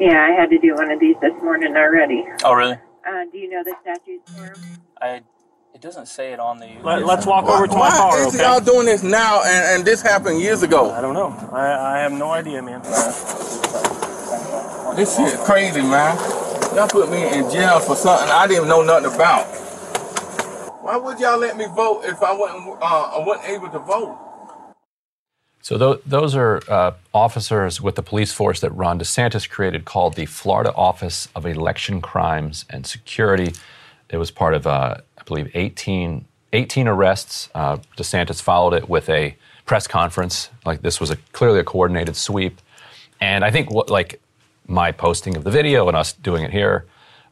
Yeah, I had to do one of these this morning already. Oh, really? Uh, do you know the statutes for 'em? I. It doesn't say it on the. Let, let's walk over to my Why car. is Okay. y'all doing this now and, and this happened years ago? I don't know. I, I have no idea, man. This shit crazy, man. Y'all put me in jail for something I didn't know nothing about. Why would y'all let me vote if I wasn't uh, I wasn't able to vote? So tho- those are uh, officers with the police force that Ron DeSantis created called the Florida Office of Election Crimes and Security. It was part of, uh, I believe, 18, 18 arrests. Uh, DeSantis followed it with a press conference. Like this was a clearly a coordinated sweep. And I think what like my posting of the video and us doing it here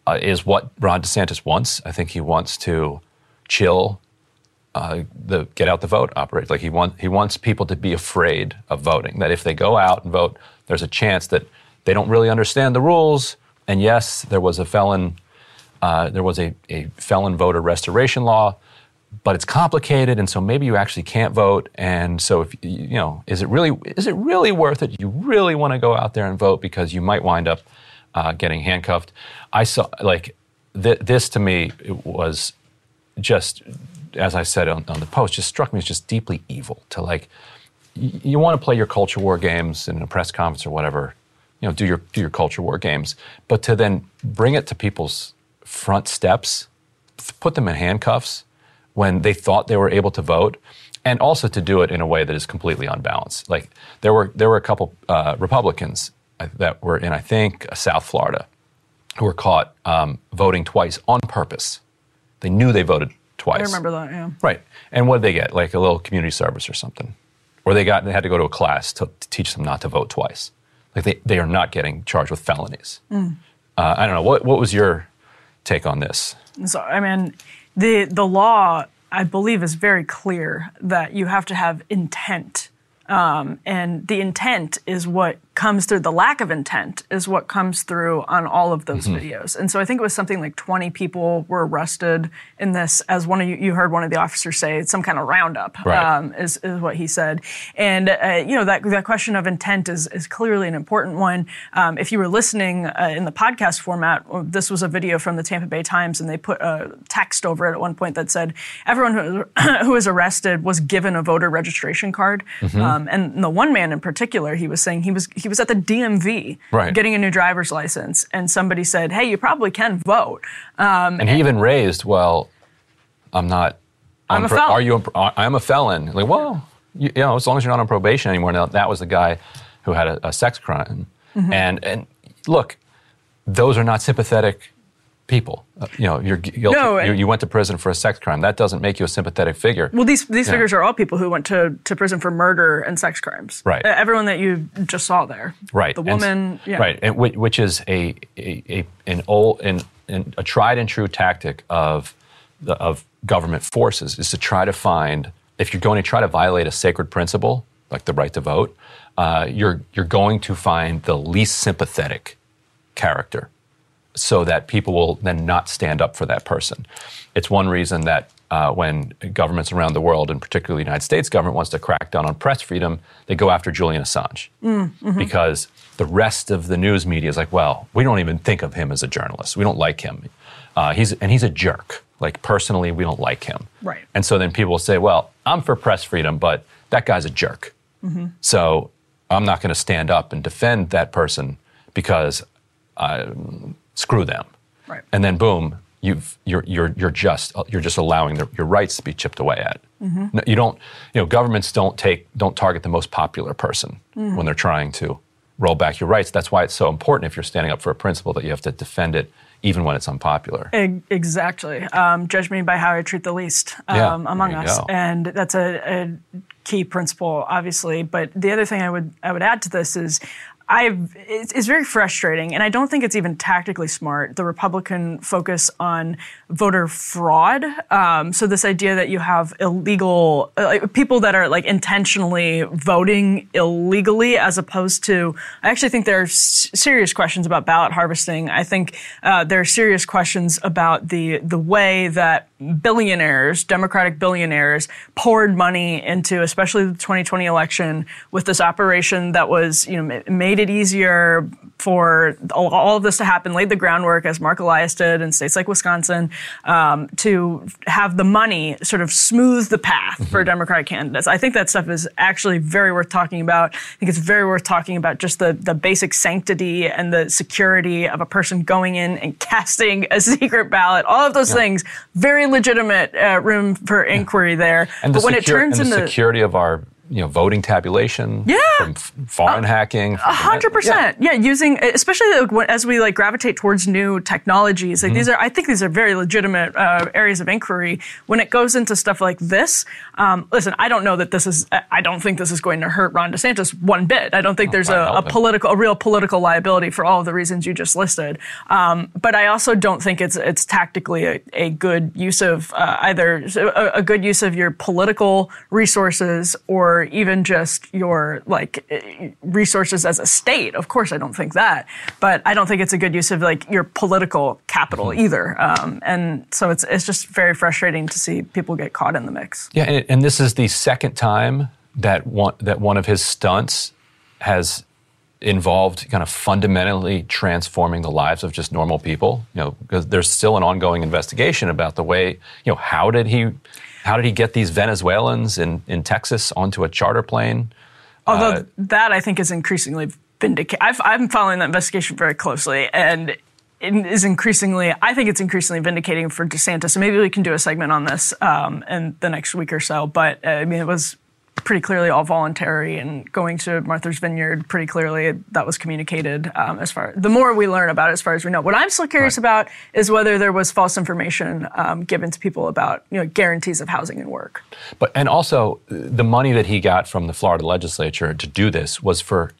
uh, is what Ron DeSantis wants. I think he wants to chill uh, the get out the vote operate. Like he want he wants people to be afraid of voting. That if they go out and vote, there's a chance that they don't really understand the rules. And yes, there was a felon, uh, there was a, a felon voter restoration law, but it's complicated, and so maybe you actually can't vote. And so if you know, is it really is it really worth it? You really want to go out there and vote because you might wind up uh, getting handcuffed. I saw like th- this to me it was just as I said on, on the post, just struck me as just deeply evil. To like, y- you want to play your culture war games in a press conference or whatever, you know, do your do your culture war games, but to then bring it to people's front steps, put them in handcuffs when they thought they were able to vote, and also to do it in a way that is completely unbalanced. Like there were there were a couple uh, Republicans uh, that were in I think South Florida who were caught um, voting twice on purpose They knew they voted twice. I remember that. Yeah. Right. And what did they get? Like a little community service or something. Or they got they had to go to a class to, to teach them not to vote twice. Like they, they are not getting charged with felonies. Mm. Uh, I don't know. What what was your take on this? So I mean, the the law I believe is very clear that you have to have intent, um, and the intent is what comes through. The lack of intent is what comes through on all of those Mhm. videos. And so I think it was something like 20 people were arrested in this, as one of you, you heard one of the officers say, some kind of roundup, Right. um, is, is what he said. And, uh, you know, that, that question of intent is, is clearly an important one. Um, if you were listening uh, in the podcast format, this was a video from the Tampa Bay Times, and they put a text over it at one point that said, everyone who, who was arrested was given a voter registration card. Mhm. Um, and the one man in particular, he was saying he was he was at the DMV Right. getting a new driver's license, and somebody said, "Hey, you probably can vote." Um, And he even raised, well, I'm not. I'm a felon. Are you? A, I'm a felon. Like, well, you, you know, as long as you're not on probation anymore. Now, that was the guy who had a, a sex crime, Mhm. and and look, those are not sympathetic people. Uh, you know, you're guilty. No, you, and- you went to prison for a sex crime. That doesn't make you a sympathetic figure. well, these these figures are all people who went to, to prison for murder and sex crimes. Right. Everyone that you just saw there. Right. The And woman. yeah. Right. And which, which is a, a, a an old an, an, a tried and true tactic of the, of government forces is to try to find if you're going to try to violate a sacred principle like the right to vote, uh, you're you're going to find the least sympathetic character so that people will then not stand up for that person. It's one reason that uh, when governments around the world, and particularly the United States government, wants to crack down on press freedom, they go after Julian Assange Mm, mhm. because the rest of the news media is like, well, we don't even think of him as a journalist. We don't like him. Uh, he's and he's a jerk. Like personally, we don't like him. Right. And so then people will say, well, I'm for press freedom, but that guy's a jerk. Mhm. So I'm not going to stand up and defend that person because I, screw them. Right. And then boom, you've, you're, you're, you're just you're just allowing the, your rights to be chipped away at. Mhm. No, you don't you know governments don't take don't target the most popular person Mhm. when they're trying to roll back your rights. That's why it's so important if you're standing up for a principle that you have to defend it even when it's unpopular. Exactly. Um, judge me by how I treat the least um, Yeah, among us, go. and that's a, a key principle, obviously. But the other thing I would I would add to this is. I've, it's, it's very frustrating, and I don't think it's even tactically smart. The Republican focus on voter fraud. Um, so this idea that you have illegal uh, people that are like intentionally voting illegally, as opposed to, I actually think there are s- serious questions about ballot harvesting. I think uh, there are serious questions about the the way that billionaires, Democratic billionaires, poured money into, especially the 2020 election, with this operation that was, you know, ma- made it easier for all, of this to happen, laid the groundwork, as Marc Elias did in states like Wisconsin, um, to have the money sort of smooth the path for Democratic candidates. I think that stuff is actually very worth talking about. I think it's very worth talking about just the, the basic sanctity and the security of a person going in and casting a secret ballot. All of those Yeah. things, very legitimate uh, room for inquiry there. And but the, when it turns and the into security of our you know voting tabulation Yeah. from foreign hacking A hundred percent. Yeah, using especially as we like gravitate towards new technologies. Like Mhm. these are, I think these are very legitimate uh, areas of inquiry. When it goes into stuff like this, um, listen, I don't know that this is. I don't think this is going to hurt Ron DeSantis one bit. I don't think there's a, a political, a real political liability for all of the reasons you just listed. Um, but I also don't think it's it's tactically a, a good use of uh, either a, a good use of your political resources or even just your like resources as a state. Of course, I don't think that, but I don't think it's a good use of like your political capital either. Um, and so it's it's just very frustrating to see people get caught in the mix. Yeah, and, and this is the second time that one that one of his stunts has involved kind of fundamentally transforming the lives of just normal people. You know, because there's still an ongoing investigation about the way, you know, how did he how did he get these Venezuelans in, in Texas onto a charter plane? Although Uh, that I think is increasingly vindicated. I'm following that investigation very closely, and it is increasingly. I think it's increasingly vindicating for DeSantis. And maybe we can do a segment on this um, in the next week or so. But uh, I mean, it was pretty clearly all voluntary, and going to Martha's Vineyard pretty clearly that was communicated. Um, as far the more we learn about it, as far as we know, what I'm still curious right. about is whether there was false information um, given to people about you know guarantees of housing and work. But and also the money that he got from the Florida legislature to do this was for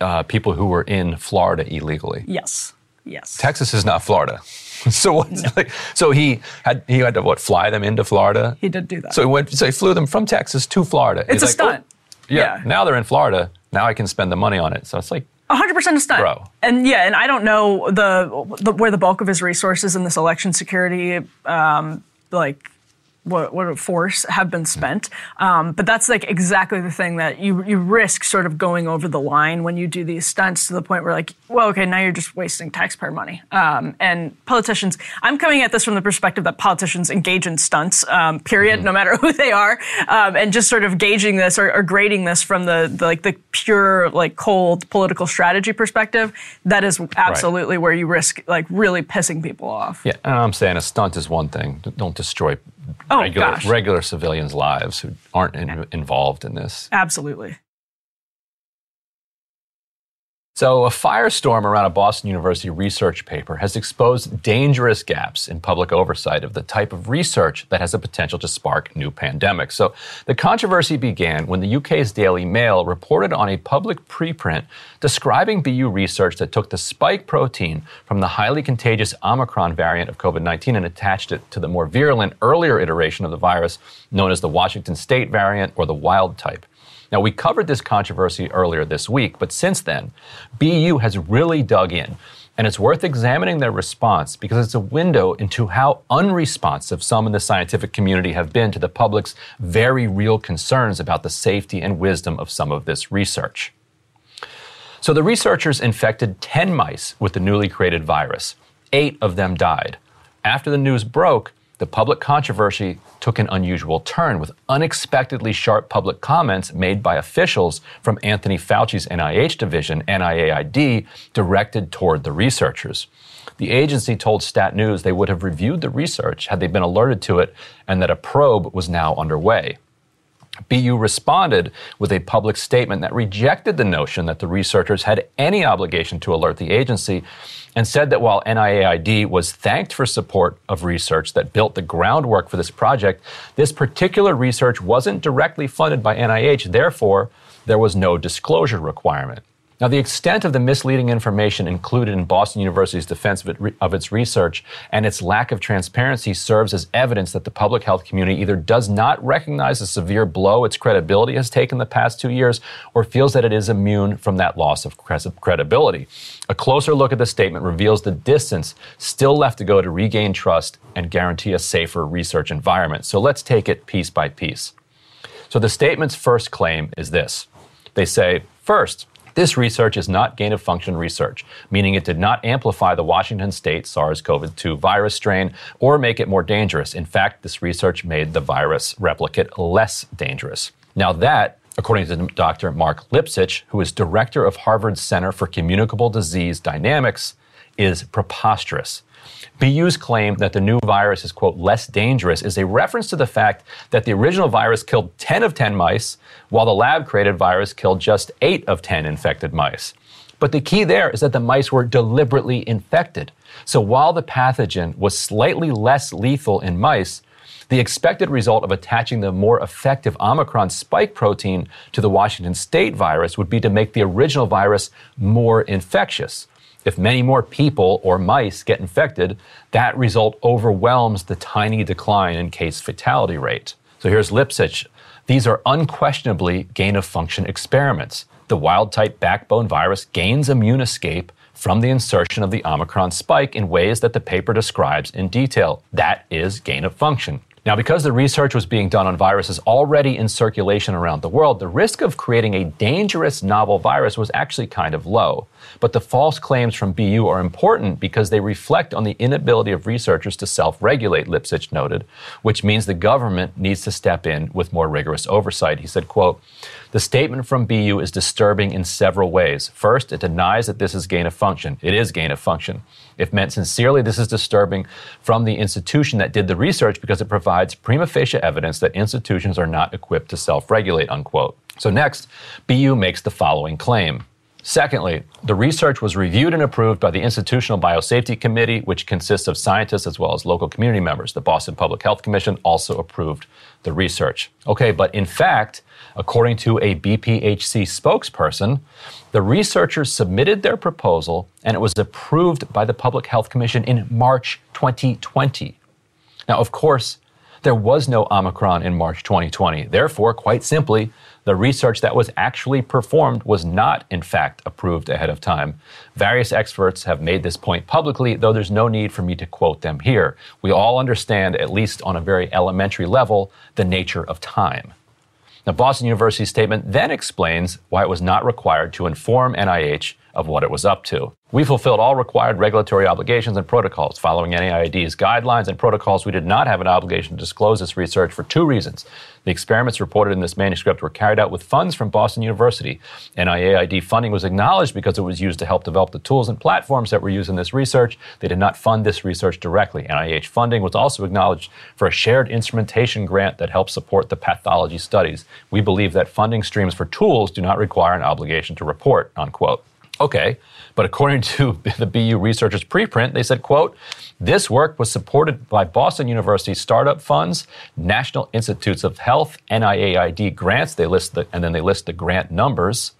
uh, people who were in Florida illegally. Yes. Yes. Texas is not Florida. so what's no. like, so he had he had to what fly them into Florida. He did do that. So he went. So he flew them from Texas to Florida. It's He's a like, stunt. Oh, yeah, yeah. Now they're in Florida. Now I can spend the money on it. So it's like 100% a stunt. Bro. And yeah, and I don't know the, the where the bulk of his resources in this election security um, like what, what force have been spent. Um, but that's like exactly the thing that you you risk sort of going over the line when you do these stunts to the point where like, well, okay, now you're just wasting taxpayer money. Um, and politicians, I'm coming at this from the perspective that politicians engage in stunts, um, period, mm-hmm. no matter who they are, um, and just sort of gauging this or, or grading this from the, the, like the pure like cold political strategy perspective. That is absolutely right. where you risk like really pissing people off. Yeah, and I'm saying a stunt is one thing. Don't destroy oh, regular, gosh. regular civilians' lives who aren't in, involved in this. Absolutely. So, a firestorm around a Boston University research paper has exposed dangerous gaps in public oversight of the type of research that has the potential to spark new pandemics. So, the controversy began when the UK's Daily Mail reported on a public preprint describing BU research that took the spike protein from the highly contagious Omicron variant of COVID 19 and attached it to the more virulent earlier iteration of the virus known as the Washington State variant or the wild type. Now, we covered this controversy earlier this week, but since then, BU has really dug in. And it's worth examining their response because it's a window into how unresponsive some in the scientific community have been to the public's very real concerns about the safety and wisdom of some of this research. So the researchers infected 10 mice with the newly created virus. Eight of them died. After the news broke, the public controversy took an unusual turn with unexpectedly sharp public comments made by officials from Anthony Fauci's NIH division, NIAID, directed toward the researchers. The agency told Stat News they would have reviewed the research had they been alerted to it and that a probe was now underway. BU responded with a public statement that rejected the notion that the researchers had any obligation to alert the agency and said that while NIAID was thanked for support of research that built the groundwork for this project, this particular research wasn't directly funded by NIH. Therefore, there was no disclosure requirement. Now, the extent of the misleading information included in Boston University's defense of, it, of, its research and its lack of transparency serves as evidence that the public health community either does not recognize the severe blow its credibility has taken the past two years or feels that it is immune from that loss of credibility. A closer look at the statement reveals the distance still left to go to regain trust and guarantee a safer research environment. So let's take it piece by piece. So the statement's first claim is this they say, first, this research is not gain of function research, meaning it did not amplify the Washington state SARS CoV 2 virus strain or make it more dangerous. In fact, this research made the virus replicate less dangerous. Now, that according to Dr. Mark Lipsitch, who is director of Harvard's Center for Communicable Disease Dynamics, is preposterous. BU's claim that the new virus is, quote, less dangerous is a reference to the fact that the original virus killed 10 of 10 mice, while the lab created virus killed just 8 of 10 infected mice. But the key there is that the mice were deliberately infected. So while the pathogen was slightly less lethal in mice, the expected result of attaching the more effective Omicron spike protein to the Washington state virus would be to make the original virus more infectious. If many more people or mice get infected, that result overwhelms the tiny decline in case fatality rate. So here's Lipsitch. These are unquestionably gain of function experiments. The wild type backbone virus gains immune escape from the insertion of the Omicron spike in ways that the paper describes in detail. That is gain of function. Now, because the research was being done on viruses already in circulation around the world, the risk of creating a dangerous novel virus was actually kind of low. But the false claims from BU are important because they reflect on the inability of researchers to self regulate, Lipsitch noted, which means the government needs to step in with more rigorous oversight. He said, quote, the statement from BU is disturbing in several ways. First, it denies that this is gain of function. It is gain of function. If meant sincerely, this is disturbing from the institution that did the research because it provides prima facie evidence that institutions are not equipped to self regulate, unquote. So, next, BU makes the following claim. Secondly, the research was reviewed and approved by the Institutional Biosafety Committee, which consists of scientists as well as local community members. The Boston Public Health Commission also approved the research. Okay, but in fact, according to a BPHC spokesperson, the researchers submitted their proposal and it was approved by the Public Health Commission in March 2020. Now, of course, there was no Omicron in March 2020. Therefore, quite simply, the research that was actually performed was not, in fact, approved ahead of time. Various experts have made this point publicly, though there's no need for me to quote them here. We all understand, at least on a very elementary level, the nature of time. Now, Boston University's statement then explains why it was not required to inform NIH of what it was up to. We fulfilled all required regulatory obligations and protocols. Following NIAID's guidelines and protocols, we did not have an obligation to disclose this research for two reasons. The experiments reported in this manuscript were carried out with funds from Boston University. NIAID funding was acknowledged because it was used to help develop the tools and platforms that were used in this research. They did not fund this research directly. NIH funding was also acknowledged for a shared instrumentation grant that helps support the pathology studies. We believe that funding streams for tools do not require an obligation to report, unquote. Okay, but according to the BU researchers preprint, they said, quote, this work was supported by Boston University startup funds, National Institutes of Health, NIAID grants. They list the, and then they list the grant numbers.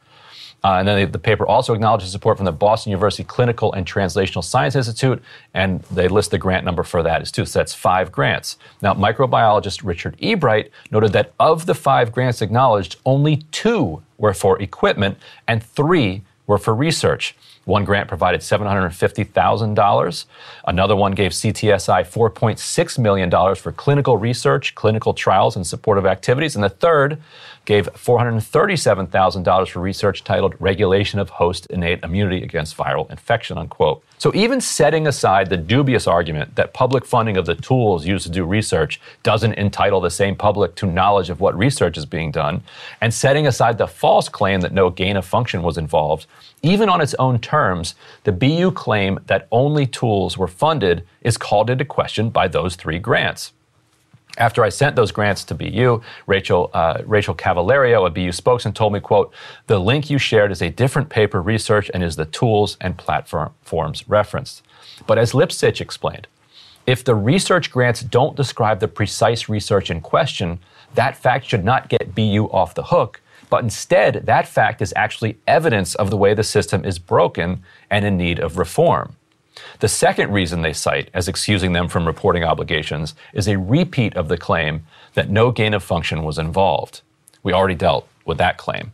Uh, and then they, the paper also acknowledges support from the Boston University Clinical and Translational Science Institute, and they list the grant number for that as too. So that's five grants. Now, microbiologist Richard Ebright noted that of the five grants acknowledged, only two were for equipment and three were for research. One grant provided $750,000. Another one gave CTSI $4.6 million for clinical research, clinical trials, and supportive activities. And the third gave $437,000 for research titled Regulation of Host Innate Immunity Against Viral Infection, unquote. So even setting aside the dubious argument that public funding of the tools used to do research doesn't entitle the same public to knowledge of what research is being done, and setting aside the false claim that no gain of function was involved, even on its own terms, the BU claim that only tools were funded is called into question by those three grants. After I sent those grants to BU, Rachel, uh, Rachel Cavallario, a BU spokesman, told me, quote, the link you shared is a different paper research and is the tools and platforms referenced. But as Lipsitch explained, if the research grants don't describe the precise research in question, that fact should not get BU off the hook, but instead, that fact is actually evidence of the way the system is broken and in need of reform. The second reason they cite as excusing them from reporting obligations is a repeat of the claim that no gain of function was involved. We already dealt with that claim.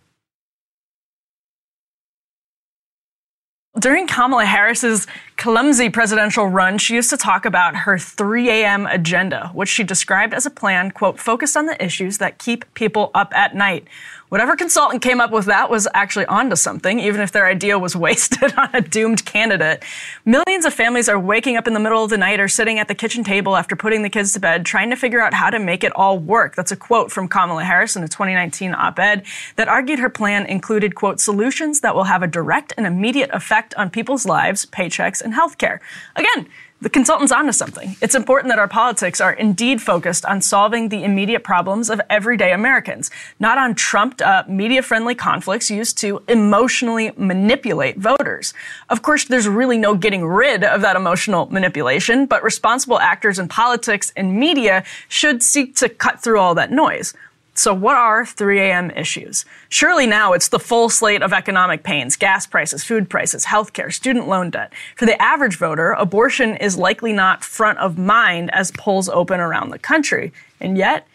During Kamala Harris's clumsy presidential run, she used to talk about her 3 a.m. agenda, which she described as a plan, quote, focused on the issues that keep people up at night. Whatever consultant came up with that was actually onto something, even if their idea was wasted on a doomed candidate. Millions of families are waking up in the middle of the night or sitting at the kitchen table after putting the kids to bed, trying to figure out how to make it all work. That's a quote from Kamala Harris in a 2019 op-ed that argued her plan included, quote, solutions that will have a direct and immediate effect on people's lives, paychecks, and healthcare. Again, the consultant's onto something. It's important that our politics are indeed focused on solving the immediate problems of everyday Americans, not on trumped up, media friendly conflicts used to emotionally manipulate voters. Of course, there's really no getting rid of that emotional manipulation, but responsible actors in politics and media should seek to cut through all that noise. So, what are 3 a.m. issues? Surely now it's the full slate of economic pains gas prices, food prices, healthcare, student loan debt. For the average voter, abortion is likely not front of mind as polls open around the country. And yet,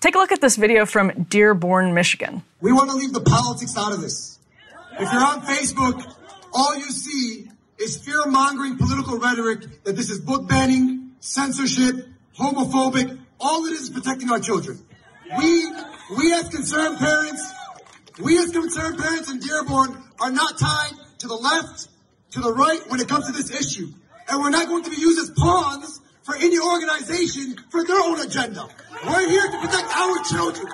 take a look at this video from Dearborn, Michigan. We want to leave the politics out of this. If you're on Facebook, all you see is fear mongering political rhetoric that this is book banning, censorship, homophobic. All it is is protecting our children. We, we as concerned parents, we as concerned parents in Dearborn are not tied to the left, to the right when it comes to this issue. And we're not going to be used as pawns for any organization for their own agenda. We're here to protect our children.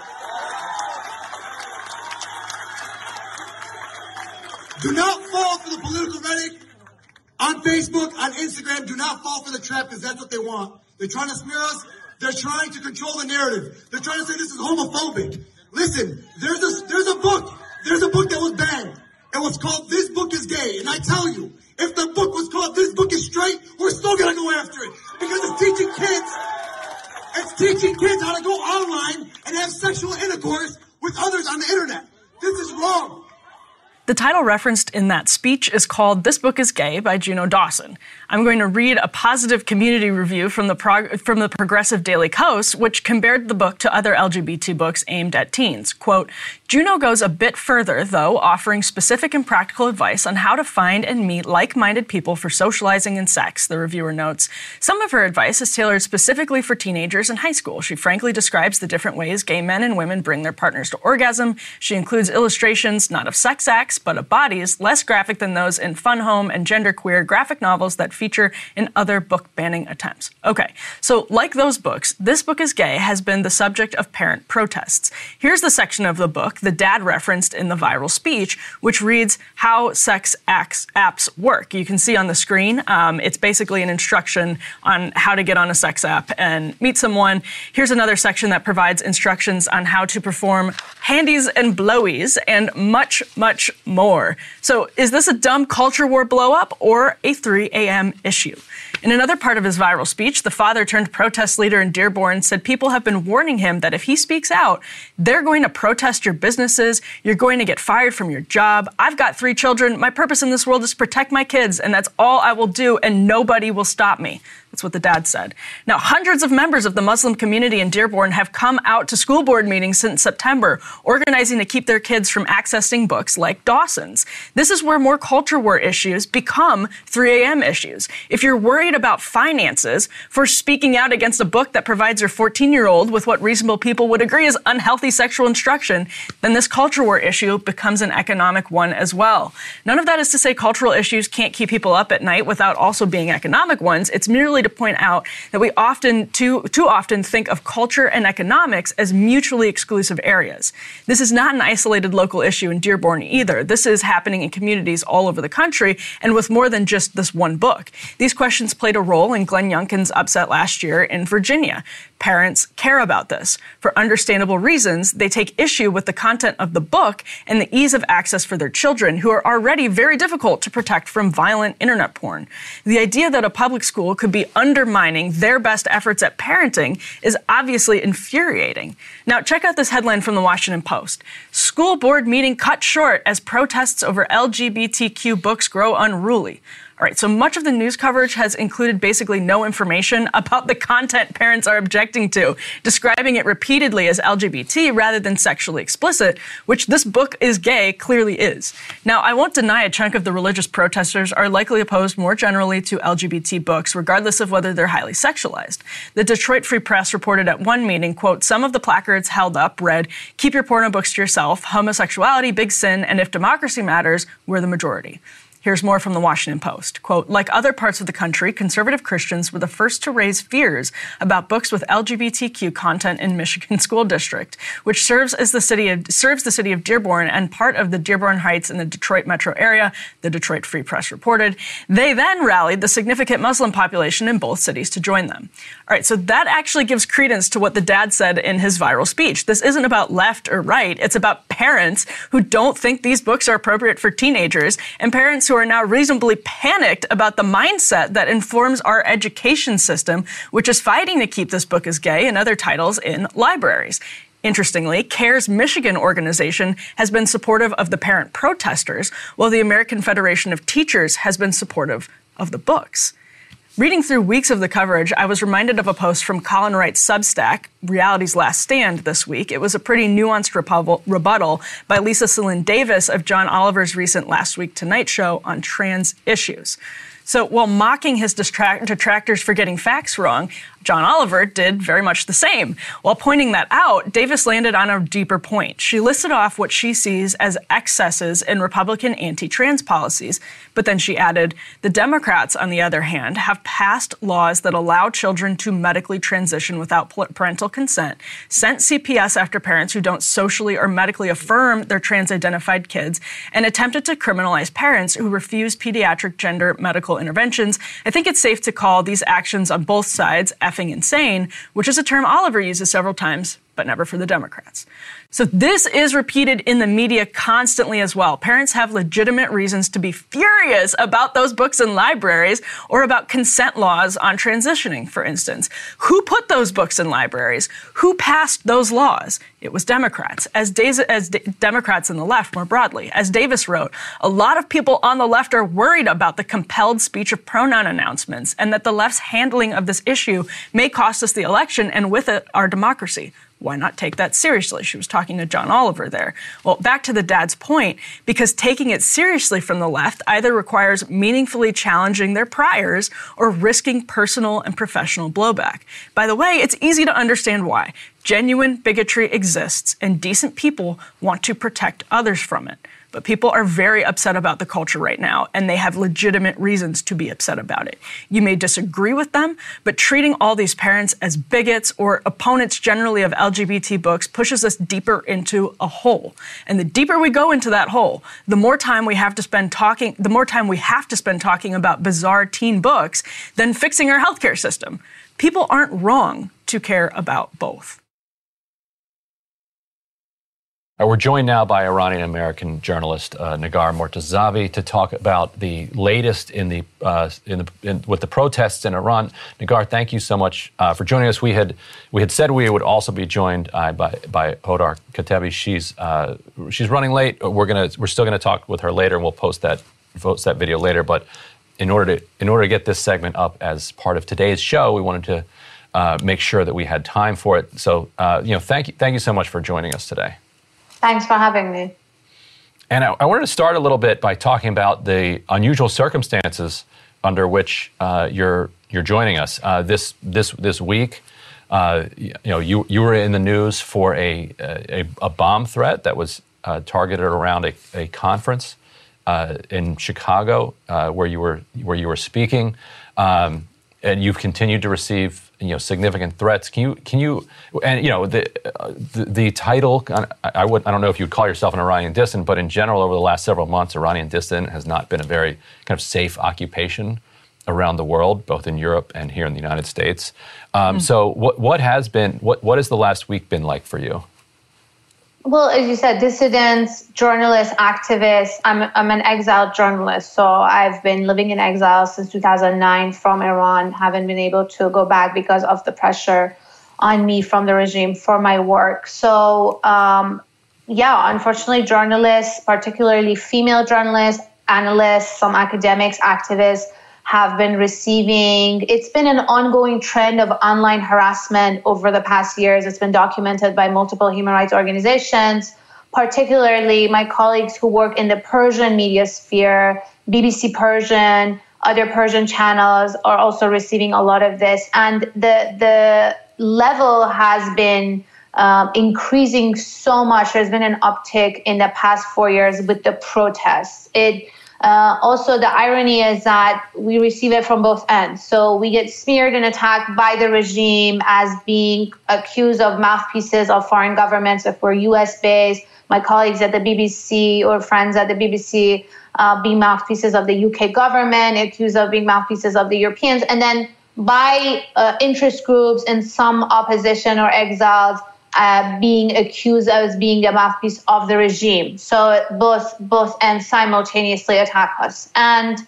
Do not fall for the political rhetoric on Facebook, on Instagram. Do not fall for the trap because that's what they want. They're trying to smear us They're trying to control the narrative. They're trying to say this is homophobic. Listen, there's a there's a book. There's a book that was banned. It was called This Book is Gay. And I tell you, if the book was called This Book is Straight, we're still gonna go after it. Because it's teaching kids, it's teaching kids how to go online and have sexual intercourse with others on the internet. This is wrong. The title referenced in that speech is called This Book is Gay by Juno Dawson. I'm going to read a positive community review from the, prog- from the Progressive Daily Kos, which compared the book to other LGBT books aimed at teens. Quote, Juno goes a bit further, though, offering specific and practical advice on how to find and meet like minded people for socializing and sex, the reviewer notes. Some of her advice is tailored specifically for teenagers in high school. She frankly describes the different ways gay men and women bring their partners to orgasm. She includes illustrations not of sex acts, but of bodies, less graphic than those in Fun Home and genderqueer graphic novels that feature in other book banning attempts. Okay, so like those books, This Book is Gay has been the subject of parent protests. Here's the section of the book the dad referenced in the viral speech, which reads How Sex Apps Work. You can see on the screen, um, it's basically an instruction on how to get on a sex app and meet someone. Here's another section that provides instructions on how to perform handies and blowies and much, much more. So, is this a dumb culture war blowup or a 3 a.m. issue? In another part of his viral speech, the father turned protest leader in Dearborn said people have been warning him that if he speaks out, they're going to protest your businesses, you're going to get fired from your job. I've got three children. My purpose in this world is to protect my kids, and that's all I will do, and nobody will stop me. That's what the dad said. Now, hundreds of members of the Muslim community in Dearborn have come out to school board meetings since September, organizing to keep their kids from accessing books like Dawson's. This is where more culture war issues become 3 a.m. issues. If you're worried about finances for speaking out against a book that provides your 14 year old with what reasonable people would agree is unhealthy sexual instruction, then this culture war issue becomes an economic one as well. None of that is to say cultural issues can't keep people up at night without also being economic ones. It's merely to point out that we often, too, too often, think of culture and economics as mutually exclusive areas. This is not an isolated local issue in Dearborn either. This is happening in communities all over the country and with more than just this one book. These questions played a role in Glenn Youngkin's upset last year in Virginia. Parents care about this. For understandable reasons, they take issue with the content of the book and the ease of access for their children, who are already very difficult to protect from violent internet porn. The idea that a public school could be undermining their best efforts at parenting is obviously infuriating. Now, check out this headline from the Washington Post School board meeting cut short as protests over LGBTQ books grow unruly. All right, so much of the news coverage has included basically no information about the content parents are objecting to, describing it repeatedly as LGBT rather than sexually explicit, which this book is gay clearly is. Now, I won't deny a chunk of the religious protesters are likely opposed more generally to LGBT books, regardless of whether they're highly sexualized. The Detroit Free Press reported at one meeting, quote, some of the placards held up read, keep your porno books to yourself, homosexuality, big sin, and if democracy matters, we're the majority. Here's more from the Washington Post. Quote, like other parts of the country, conservative Christians were the first to raise fears about books with LGBTQ content in Michigan School District, which serves as the city of, serves the city of Dearborn and part of the Dearborn Heights in the Detroit metro area, the Detroit Free Press reported. They then rallied the significant Muslim population in both cities to join them. All right, so that actually gives credence to what the dad said in his viral speech. This isn't about left or right, it's about parents who don't think these books are appropriate for teenagers and parents who are now reasonably panicked about the mindset that informs our education system, which is fighting to keep this book as gay and other titles in libraries. Interestingly, CAIR's Michigan organization has been supportive of the parent protesters, while the American Federation of Teachers has been supportive of the books. Reading through weeks of the coverage, I was reminded of a post from Colin Wright's Substack, Reality's Last Stand, this week. It was a pretty nuanced rebuttal by Lisa Selin Davis of John Oliver's recent Last Week Tonight show on trans issues. So while mocking his detractors for getting facts wrong, John Oliver did very much the same. While pointing that out, Davis landed on a deeper point. She listed off what she sees as excesses in Republican anti trans policies, but then she added The Democrats, on the other hand, have passed laws that allow children to medically transition without parental consent, sent CPS after parents who don't socially or medically affirm their trans identified kids, and attempted to criminalize parents who refuse pediatric gender medical interventions, I think it's safe to call these actions on both sides effing insane, which is a term Oliver uses several times, but never for the Democrats. So this is repeated in the media constantly as well. Parents have legitimate reasons to be furious about those books in libraries or about consent laws on transitioning, for instance. Who put those books in libraries? Who passed those laws? It was Democrats, as, as Democrats in the left more broadly. As Davis wrote, a lot of people on the left are worried about the compelled speech of pronoun announcements and that the left's handling of this issue may cost us the election and with it our democracy why not take that seriously? She was talking to John Oliver there. Well, back to the dad's point, because taking it seriously from the left either requires meaningfully challenging their priors or risking personal and professional blowback. By the way, it's easy to understand why. Genuine bigotry exists, and decent people want to protect others from it. But people are very upset about the culture right now, and they have legitimate reasons to be upset about it. You may disagree with them, but treating all these parents as bigots or opponents generally of LGBT books pushes us deeper into a hole. And the deeper we go into that hole, the more time we have to spend talking, the more time we have to spend talking about bizarre teen books than fixing our healthcare system. People aren't wrong to care about both. Uh, we're joined now by Iranian American journalist uh, Negar Mortazavi to talk about the latest in the, uh, in the in, with the protests in Iran. Negar, thank you so much uh, for joining us. We had we had said we would also be joined uh, by by Hoda Katebi. She's she's running late. We're gonna we're still gonna talk with her later, and we'll post that post that video later. But in order to in order to get this segment up as part of today's show, we wanted to. make sure that we had time for it. So, you know, thank you, thank you so much for joining us today. Thanks for having me. And I, I, wanted to start a little bit by talking about the unusual circumstances under which uh, you're you're joining us uh, this this this week. Uh, you know, you you were in the news for a a, a bomb threat that was uh, targeted around a, a conference uh, in Chicago uh, where you were where you were speaking, um, and you've continued to receive you know significant threats. Can you can you and you know the uh, the, the, title? I, I, would I don't know if you'd call yourself an Iranian dissident, but in general, over the last several months, Iranian dissident has not been a very kind of safe occupation around the world, both in Europe and here in the United States. Um, mm. So what what has been what what has the last week been like for you? Well, as you said, dissidents, journalists, activists. I'm, I'm an exiled journalist, so I've been living in exile since 2009 from Iran. Haven't been able to go back because of the pressure on me from the regime for my work. So, um, yeah, unfortunately, journalists, particularly female journalists, analysts, some academics, activists, have been receiving. It's been an ongoing trend of online harassment over the past years. It's been documented by multiple human rights organizations, particularly my colleagues who work in the Persian media sphere, BBC Persian, other Persian channels are also receiving a lot of this. And the, the level has been um, increasing so much. There's been an uptick in the past four years with the protests. It uh, also, the irony is that we receive it from both ends. So we get smeared and attacked by the regime as being accused of mouthpieces of foreign governments if we're US based. My colleagues at the BBC or friends at the BBC uh, being mouthpieces of the UK government, accused of being mouthpieces of the Europeans. And then by uh, interest groups and some opposition or exiles uh, being accused as being a mouthpiece of the regime. So both both ends simultaneously attack us. And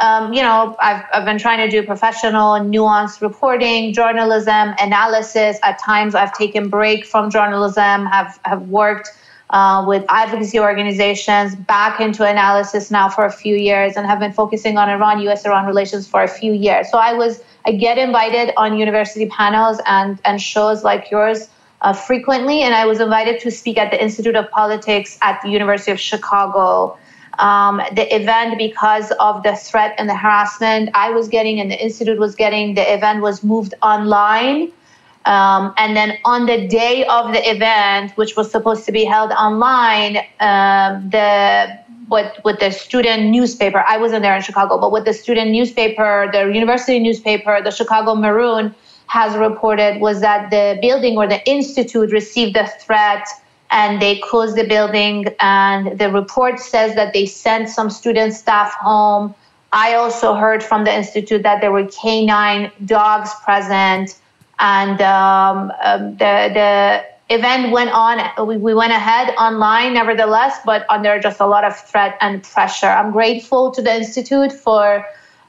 um, you know, I've, I've been trying to do professional, nuanced reporting, journalism, analysis. At times, I've taken break from journalism. Have have worked uh, with advocacy organizations back into analysis now for a few years, and have been focusing on Iran, U.S.-Iran relations for a few years. So I was I get invited on university panels and and shows like yours uh, frequently, and I was invited to speak at the Institute of Politics at the University of Chicago. Um, the event, because of the threat and the harassment I was getting and the institute was getting, the event was moved online. Um, and then on the day of the event, which was supposed to be held online, um, the with, with the student newspaper, I wasn't there in Chicago, but with the student newspaper, the university newspaper, the Chicago Maroon, has reported was that the building or the institute received a threat and they closed the building. And the report says that they sent some student staff home I also heard from the institute that there were canine dogs present, and um, um, the the event went on. We, we went ahead online, nevertheless, but under just a lot of threat and pressure. I'm grateful to the institute for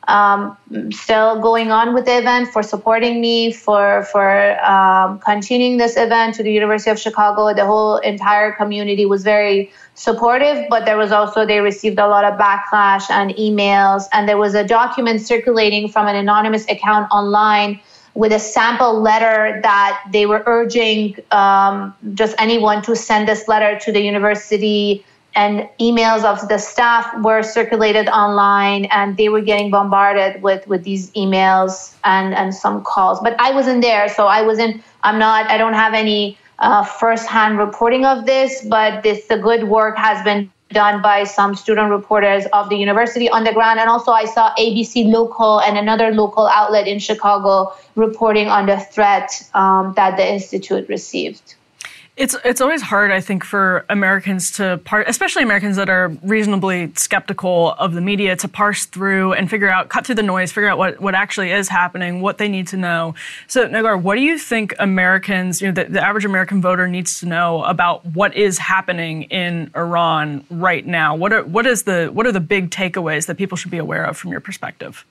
um, still going on with the event, for supporting me, for for um, continuing this event to the University of Chicago. The whole entire community was very supportive, but there was also they received a lot of backlash and emails, and there was a document circulating from an anonymous account online with a sample letter that they were urging um, just anyone to send this letter to the university and emails of the staff were circulated online and they were getting bombarded with with these emails and and some calls. But i wasn't there so i wasn't i'm not i don't have any uh, firsthand reporting of this but this the good work has been done by some student reporters of the university on the ground. And also i saw abc local and another local outlet in chicago reporting on the threat um, that the institute received it's it's always hard, I think, for Americans to part, especially Americans that are reasonably skeptical of the media, to parse through and figure out, cut through the noise, figure out what, what actually is happening, what they need to know. So, Negar, what do you think Americans, you know, the, the average American voter needs to know about what is happening in Iran right now? What are what is the what are the big takeaways that people should be aware of from your perspective?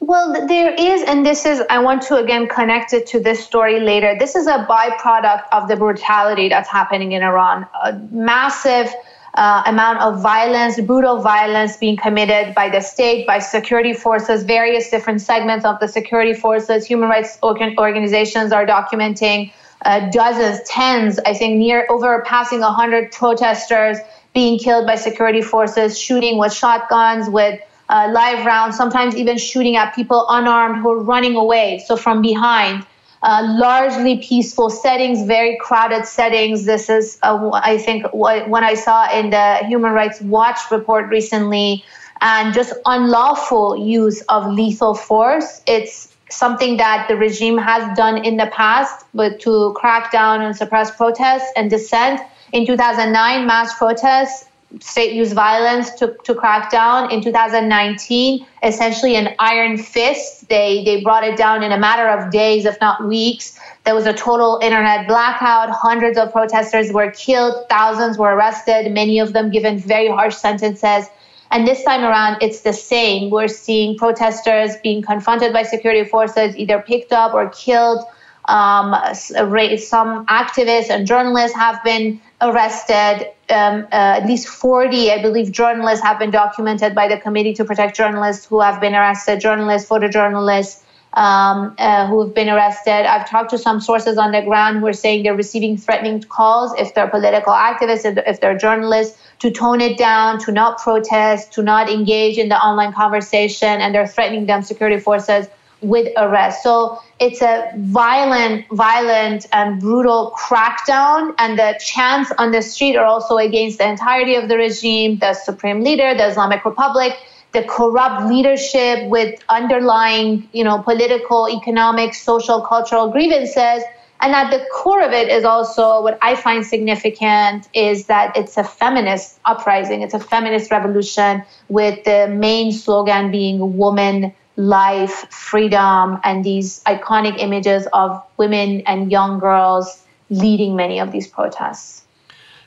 Well, there is, and this is, I want to again connect it to this story later. This is a byproduct of the brutality that's happening in Iran. A massive uh, amount of violence, brutal violence being committed by the state, by security forces, various different segments of the security forces. Human rights organizations are documenting uh, dozens, tens, I think near overpassing 100 protesters being killed by security forces, shooting with shotguns, with uh, live rounds, sometimes even shooting at people unarmed who are running away. So from behind, uh, largely peaceful settings, very crowded settings. This is, uh, I think, what, I saw in the Human Rights Watch report recently, and just unlawful use of lethal force. It's something that the regime has done in the past, but to crack down and suppress protests and dissent. In 2009, mass protests state used violence to, to crack down. In 2019 essentially an iron fist they they brought it down in a matter of days if not weeks. There was a total internet blackout. Hundreds of protesters were killed. Thousands were arrested many of them given very harsh sentences. And this time around it's the same. We're seeing protesters being confronted by security forces either picked up or killed. Um, some activists and journalists have been arrested. Um, uh, at least 40, I believe, journalists have been documented by the Committee to Protect Journalists who have been arrested, journalists, photojournalists um, uh, who have been arrested. I've talked to some sources on the ground who are saying they're receiving threatening calls if they're political activists, if they're journalists, to tone it down, to not protest, to not engage in the online conversation, and they're threatening them, security forces, with arrest. So it's a violent, violent and brutal crackdown, and the chants on the street are also against the entirety of the regime, the supreme leader, the Islamic Republic, the corrupt leadership with underlying, you know, political, economic, social, cultural grievances. And at the core of it is also what I find significant is that it's a feminist uprising. It's a feminist revolution with the main slogan being woman life, freedom, and these iconic images of women and young girls leading many of these protests.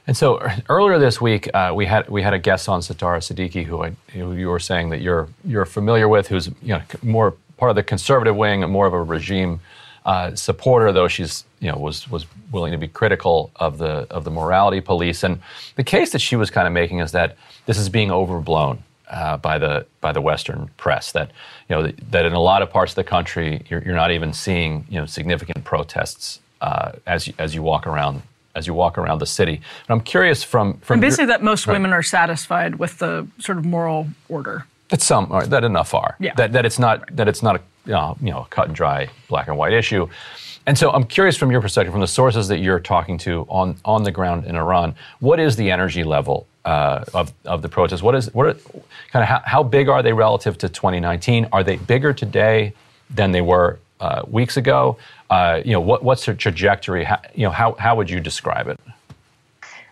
And so earlier this week, uh, we had we had a guest on Satara Siddiqui, who, I, who you were saying that you're you're familiar with, who's you know more part of the conservative wing, and more of a regime uh, supporter, though she's you know was was willing to be critical of the of the morality police. And the case that she was kind of making is that this is being overblown uh, by the by the Western press that you know that in a lot of parts of the country you're, you're not even seeing you know significant protests uh, as you, as you walk around as you walk around the city. And I'm curious from from and basically your, that most right. women are satisfied with the sort of moral order. That some right, that enough are. Yeah. That that it's not that it's not a you know, you know cut and dry black and white issue. And so I'm curious from your perspective, from the sources that you're talking to on, on the ground in Iran, what is the energy level uh, of, of the protests? What is what are, kind of how, how, big are they relative to 2019? Are they bigger today than they were uh, weeks ago? Uh, you know, what, what's their trajectory? How, you know, how, how would you describe it?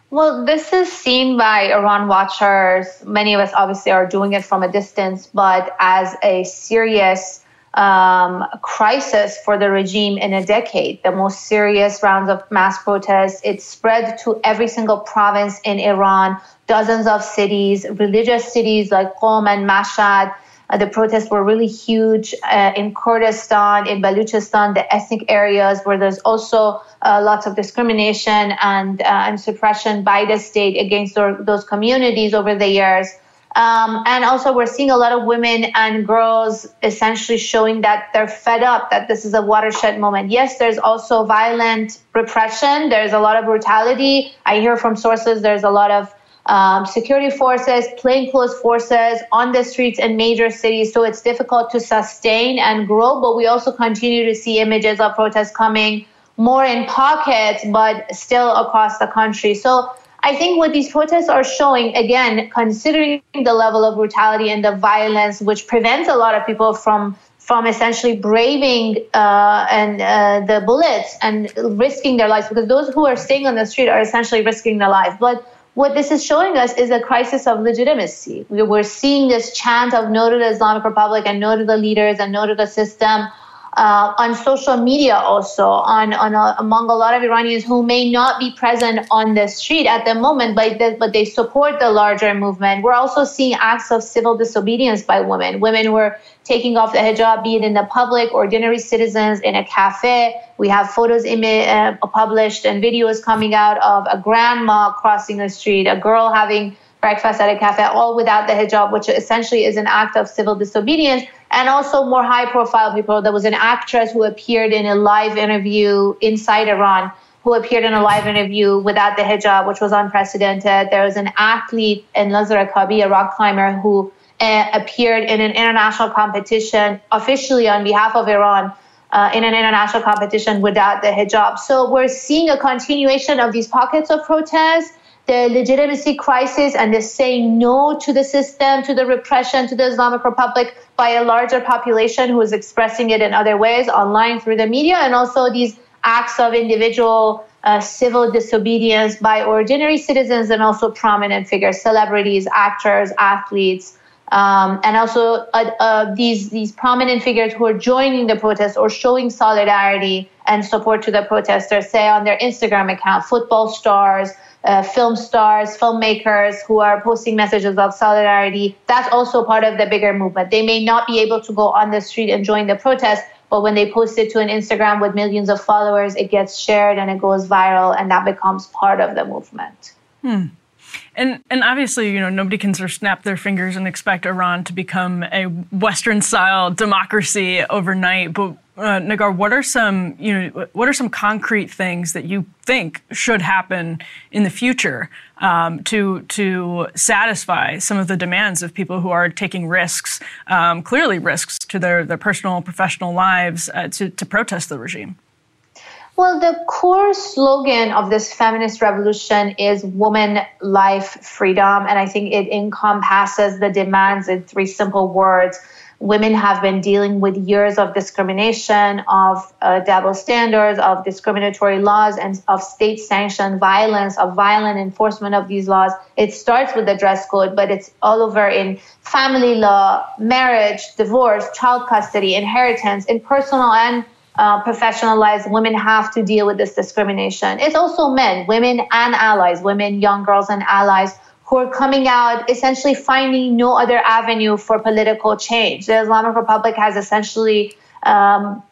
Well, this is seen by Iran watchers. Many of us obviously are doing it from a distance, but as a serious um, crisis for the regime in a decade, the most serious rounds of mass protests. It spread to every single province in Iran, dozens of cities, religious cities like Qom and Mashhad. Uh, the protests were really huge uh, in Kurdistan, in Baluchistan, the ethnic areas where there's also uh, lots of discrimination and, uh, and suppression by the state against those communities over the years. Um, and also, we're seeing a lot of women and girls essentially showing that they're fed up, that this is a watershed moment. Yes, there's also violent repression, there's a lot of brutality. I hear from sources there's a lot of um, security forces, plainclothes forces on the streets in major cities. So it's difficult to sustain and grow. But we also continue to see images of protests coming more in pockets, but still across the country. So I think what these protests are showing, again, considering the level of brutality and the violence, which prevents a lot of people from from essentially braving uh, and uh, the bullets and risking their lives, because those who are staying on the street are essentially risking their lives. But what this is showing us is a crisis of legitimacy. We're seeing this chant of no to the Islamic Republic and no to the leaders and no to the system uh, on social media also on, on a, among a lot of Iranians who may not be present on the street at the moment, but, the, but they support the larger movement. We're also seeing acts of civil disobedience by women. Women were taking off the hijab, be it in the public, ordinary citizens in a cafe. We have photos uh, published and videos coming out of a grandma crossing the street, a girl having breakfast at a cafe, all without the hijab, which essentially is an act of civil disobedience and also more high profile people. There was an actress who appeared in a live interview inside Iran who appeared in a live interview without the hijab, which was unprecedented. There was an athlete Elnaz Rekabi, a rock climber, who uh, appeared in an international competition officially on behalf of Iran. Uh, in an international competition without the hijab. So we're seeing a continuation of these pockets of protest the legitimacy crisis and the saying no to the system, to the repression, to the Islamic Republic by a larger population who is expressing it in other ways, online through the media, and also these acts of individual uh, civil disobedience by ordinary citizens and also prominent figures, celebrities, actors, athletes. Um, and also uh, uh, these these prominent figures who are joining the protest or showing solidarity and support to the protesters, say on their Instagram account, football stars, uh, film stars, filmmakers who are posting messages of solidarity. That's also part of the bigger movement. They may not be able to go on the street and join the protest, but when they post it to an Instagram with millions of followers, it gets shared and it goes viral, and that becomes part of the movement. Hmm. And and obviously, you know, nobody can sort of snap their fingers and expect Iran to become a Western-style democracy overnight. But uh, Negar, what are some you know what are some concrete things that you think should happen in the future um, to to satisfy some of the demands of people who are taking risks, um, clearly risks to their their personal professional lives uh, to to protest the regime? Well, the core slogan of this feminist revolution is woman, life, freedom. And I think it encompasses the demands in three simple words. Women have been dealing with years of discrimination, of uh, double standards, of discriminatory laws, and of state sanctioned violence, of violent enforcement of these laws. It starts with the dress code, but it's all over in family law, marriage, divorce, child custody, inheritance, in personal and uh, professional lives, women have to deal with this discrimination. It's also men, women and allies, women, young girls and allies who are coming out essentially finding no other avenue for political change. The Islamic Republic has essentially um,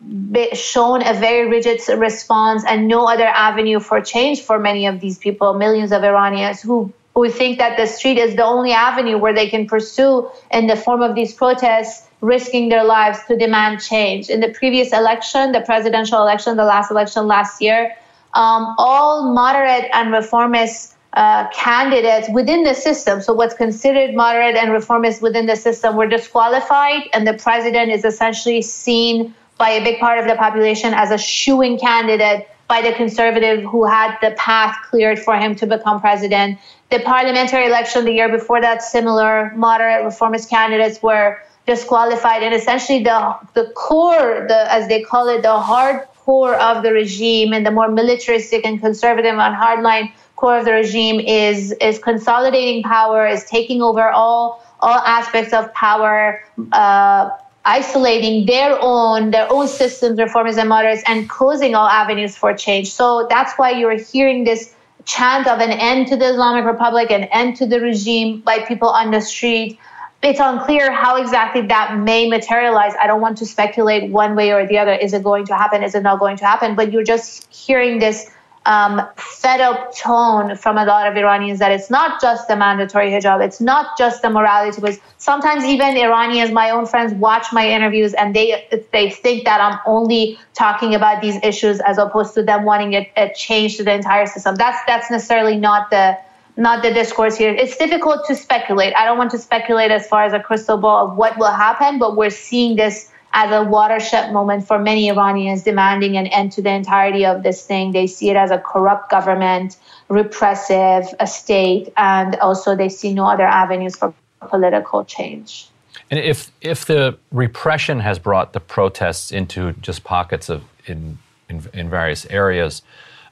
shown a very rigid response and no other avenue for change for many of these people, millions of Iranians who who think that the street is the only avenue where they can pursue in the form of these protests risking their lives to demand change. In the previous election, the presidential election, the last election last year, um, all moderate and reformist uh, candidates within the system, so what's considered moderate and reformist within the system, were disqualified, and the president is essentially seen by a big part of the population as a shoo-in candidate by the conservative who had the path cleared for him to become president. The parliamentary election the year before that, similar moderate reformist candidates were disqualified and essentially the the core the as they call it the hard core of the regime and the more militaristic and conservative and hardline core of the regime is is consolidating power, is taking over all all aspects of power. Uh, isolating their own their own systems reformers and moderates and closing all avenues for change so that's why you're hearing this chant of an end to the islamic republic an end to the regime by people on the street it's unclear how exactly that may materialize. I don't want to speculate one way or the other. Is it going to happen? Is it not going to happen? But you're just hearing this um, fed up tone from a lot of Iranians that it's not just the mandatory hijab, it's not just the morality. Because sometimes even Iranians, my own friends, watch my interviews and they they think that I'm only talking about these issues as opposed to them wanting a, a change to the entire system. That's that's necessarily not the not the discourse here. It's difficult to speculate. I don't want to speculate as far as a crystal ball of what will happen, but we're seeing this as a watershed moment for many Iranians demanding an end to the entirety of this thing. They see it as a corrupt government, repressive a state, and also they see no other avenues for political change. And if if the repression has brought the protests into just pockets of in in, in various areas,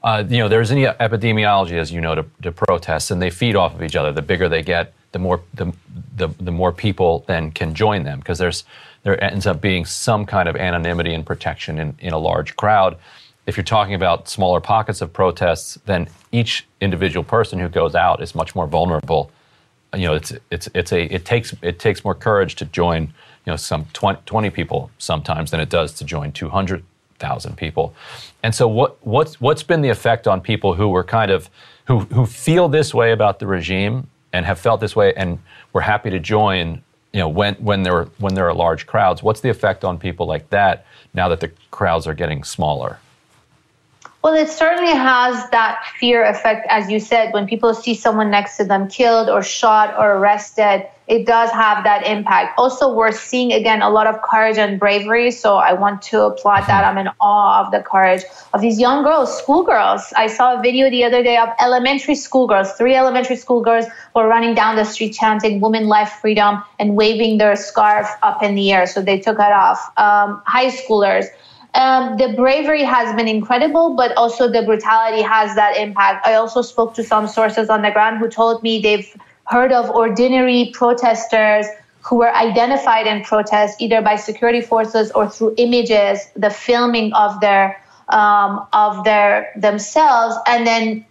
uh, you know, there's any epidemiology, as you know, to, to, protests, and they feed off of each other. The bigger they get, the more the the, the more people then can join them because there's there ends up being some kind of anonymity and protection in, in a large crowd. If you're talking about smaller pockets of protests, then each individual person who goes out is much more vulnerable. You know, it's it's it's a it takes it takes more courage to join you know some 20, 20 people sometimes than it does to join 200,000 people. And so what what's what's been the effect on people who were kind of who who feel this way about the regime and have felt this way and were happy to join you know when when there are when there are large crowds what's the effect on people like that now that the crowds are getting smaller well, it certainly has that fear effect, as you said, when people see someone next to them killed or shot or arrested, it does have that impact. Also, we're seeing again a lot of courage and bravery. So I want to applaud that. I'm in awe of the courage of these young girls, schoolgirls. I saw a video the other day of elementary schoolgirls, three elementary schoolgirls were running down the street chanting women, life, freedom, and waving their scarf up in the air. So they took it off. Um, high schoolers um, the bravery has been incredible, but also the brutality has that impact. I also spoke to some sources on the ground who told me they've heard of ordinary protesters who were identified in protest either by security forces or through images, the filming of their um, of their themselves, and then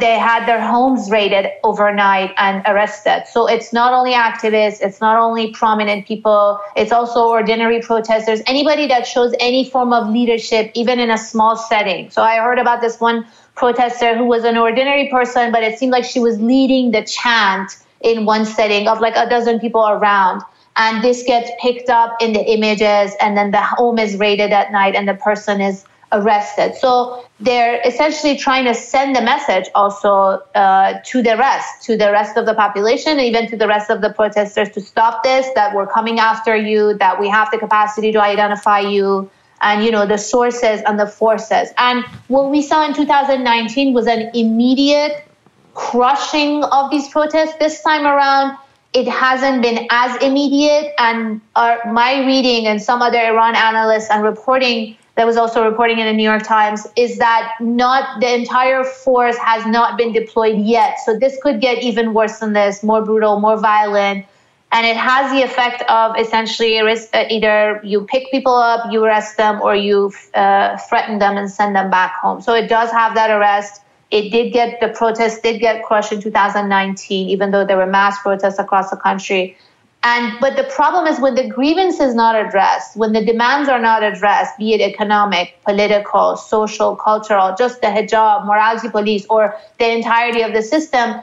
they had their homes raided overnight and arrested. So it's not only activists, it's not only prominent people, it's also ordinary protesters, anybody that shows any form of leadership, even in a small setting. So I heard about this one protester who was an ordinary person, but it seemed like she was leading the chant in one setting of like a dozen people around. And this gets picked up in the images, and then the home is raided at night, and the person is arrested. So they're essentially trying to send a message also uh, to the rest, to the rest of the population, even to the rest of the protesters to stop this, that we're coming after you, that we have the capacity to identify you. And you know the sources and the forces. And what we saw in 2019 was an immediate crushing of these protests. This time around, it hasn't been as immediate. And our, my reading and some other Iran analysts and reporting that was also reporting in the New York Times is that not the entire force has not been deployed yet. So this could get even worse than this, more brutal, more violent. And it has the effect of essentially uh, either you pick people up, you arrest them, or you uh, threaten them and send them back home. So it does have that arrest. It did get the protests did get crushed in 2019, even though there were mass protests across the country. And but the problem is when the grievance is not addressed, when the demands are not addressed, be it economic, political, social, cultural, just the hijab, morality police, or the entirety of the system,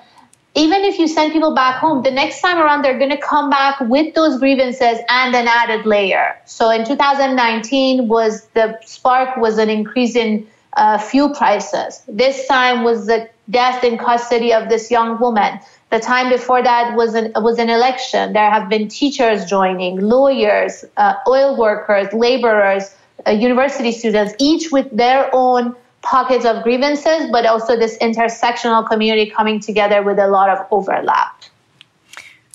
even if you send people back home, the next time around they're going to come back with those grievances and an added layer. So in 2019 was the spark was an increase in uh, fuel prices. This time was the death in custody of this young woman. The time before that was an was an election. There have been teachers joining, lawyers, uh, oil workers, laborers, uh, university students, each with their own pockets of grievances, but also this intersectional community coming together with a lot of overlap.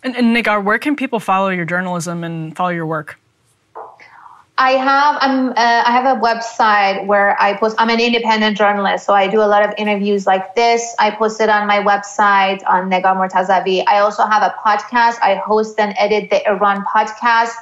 And, and Negar, where can people follow your journalism and follow your work? I have I'm uh, I have a website where I post. I'm an independent journalist, so I do a lot of interviews like this. I post it on my website on Negar Mortazavi. I also have a podcast. I host and edit the Iran podcast,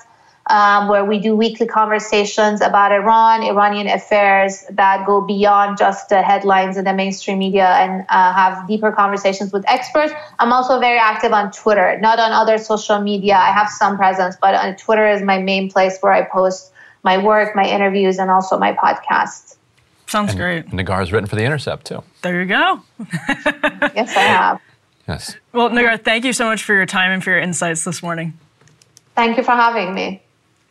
um, where we do weekly conversations about Iran, Iranian affairs that go beyond just the headlines in the mainstream media and uh, have deeper conversations with experts. I'm also very active on Twitter, not on other social media. I have some presence, but on Twitter is my main place where I post my work, my interviews, and also my podcast. Sounds and great. Negar's written for The Intercept, too. There you go. yes, I have. Yes. Well, Nagar, thank you so much for your time and for your insights this morning. Thank you for having me.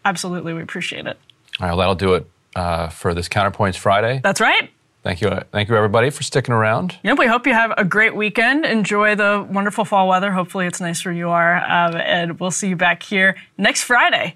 Absolutely, we appreciate it. All right, well, that'll do it uh, for this Counterpoints Friday. That's right. Thank you, thank you, everybody, for sticking around. Yep, we hope you have a great weekend. Enjoy the wonderful fall weather. Hopefully, it's nice where you are. Um, and we'll see you back here next Friday.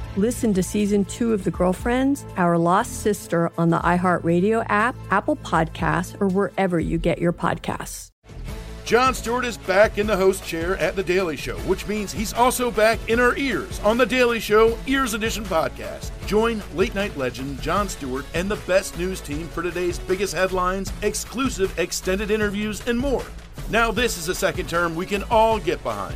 Listen to season two of The Girlfriends, Our Lost Sister on the iHeartRadio app, Apple Podcasts, or wherever you get your podcasts. Jon Stewart is back in the host chair at The Daily Show, which means he's also back in our ears on The Daily Show Ears Edition podcast. Join late night legend Jon Stewart and the best news team for today's biggest headlines, exclusive extended interviews, and more. Now, this is a second term we can all get behind.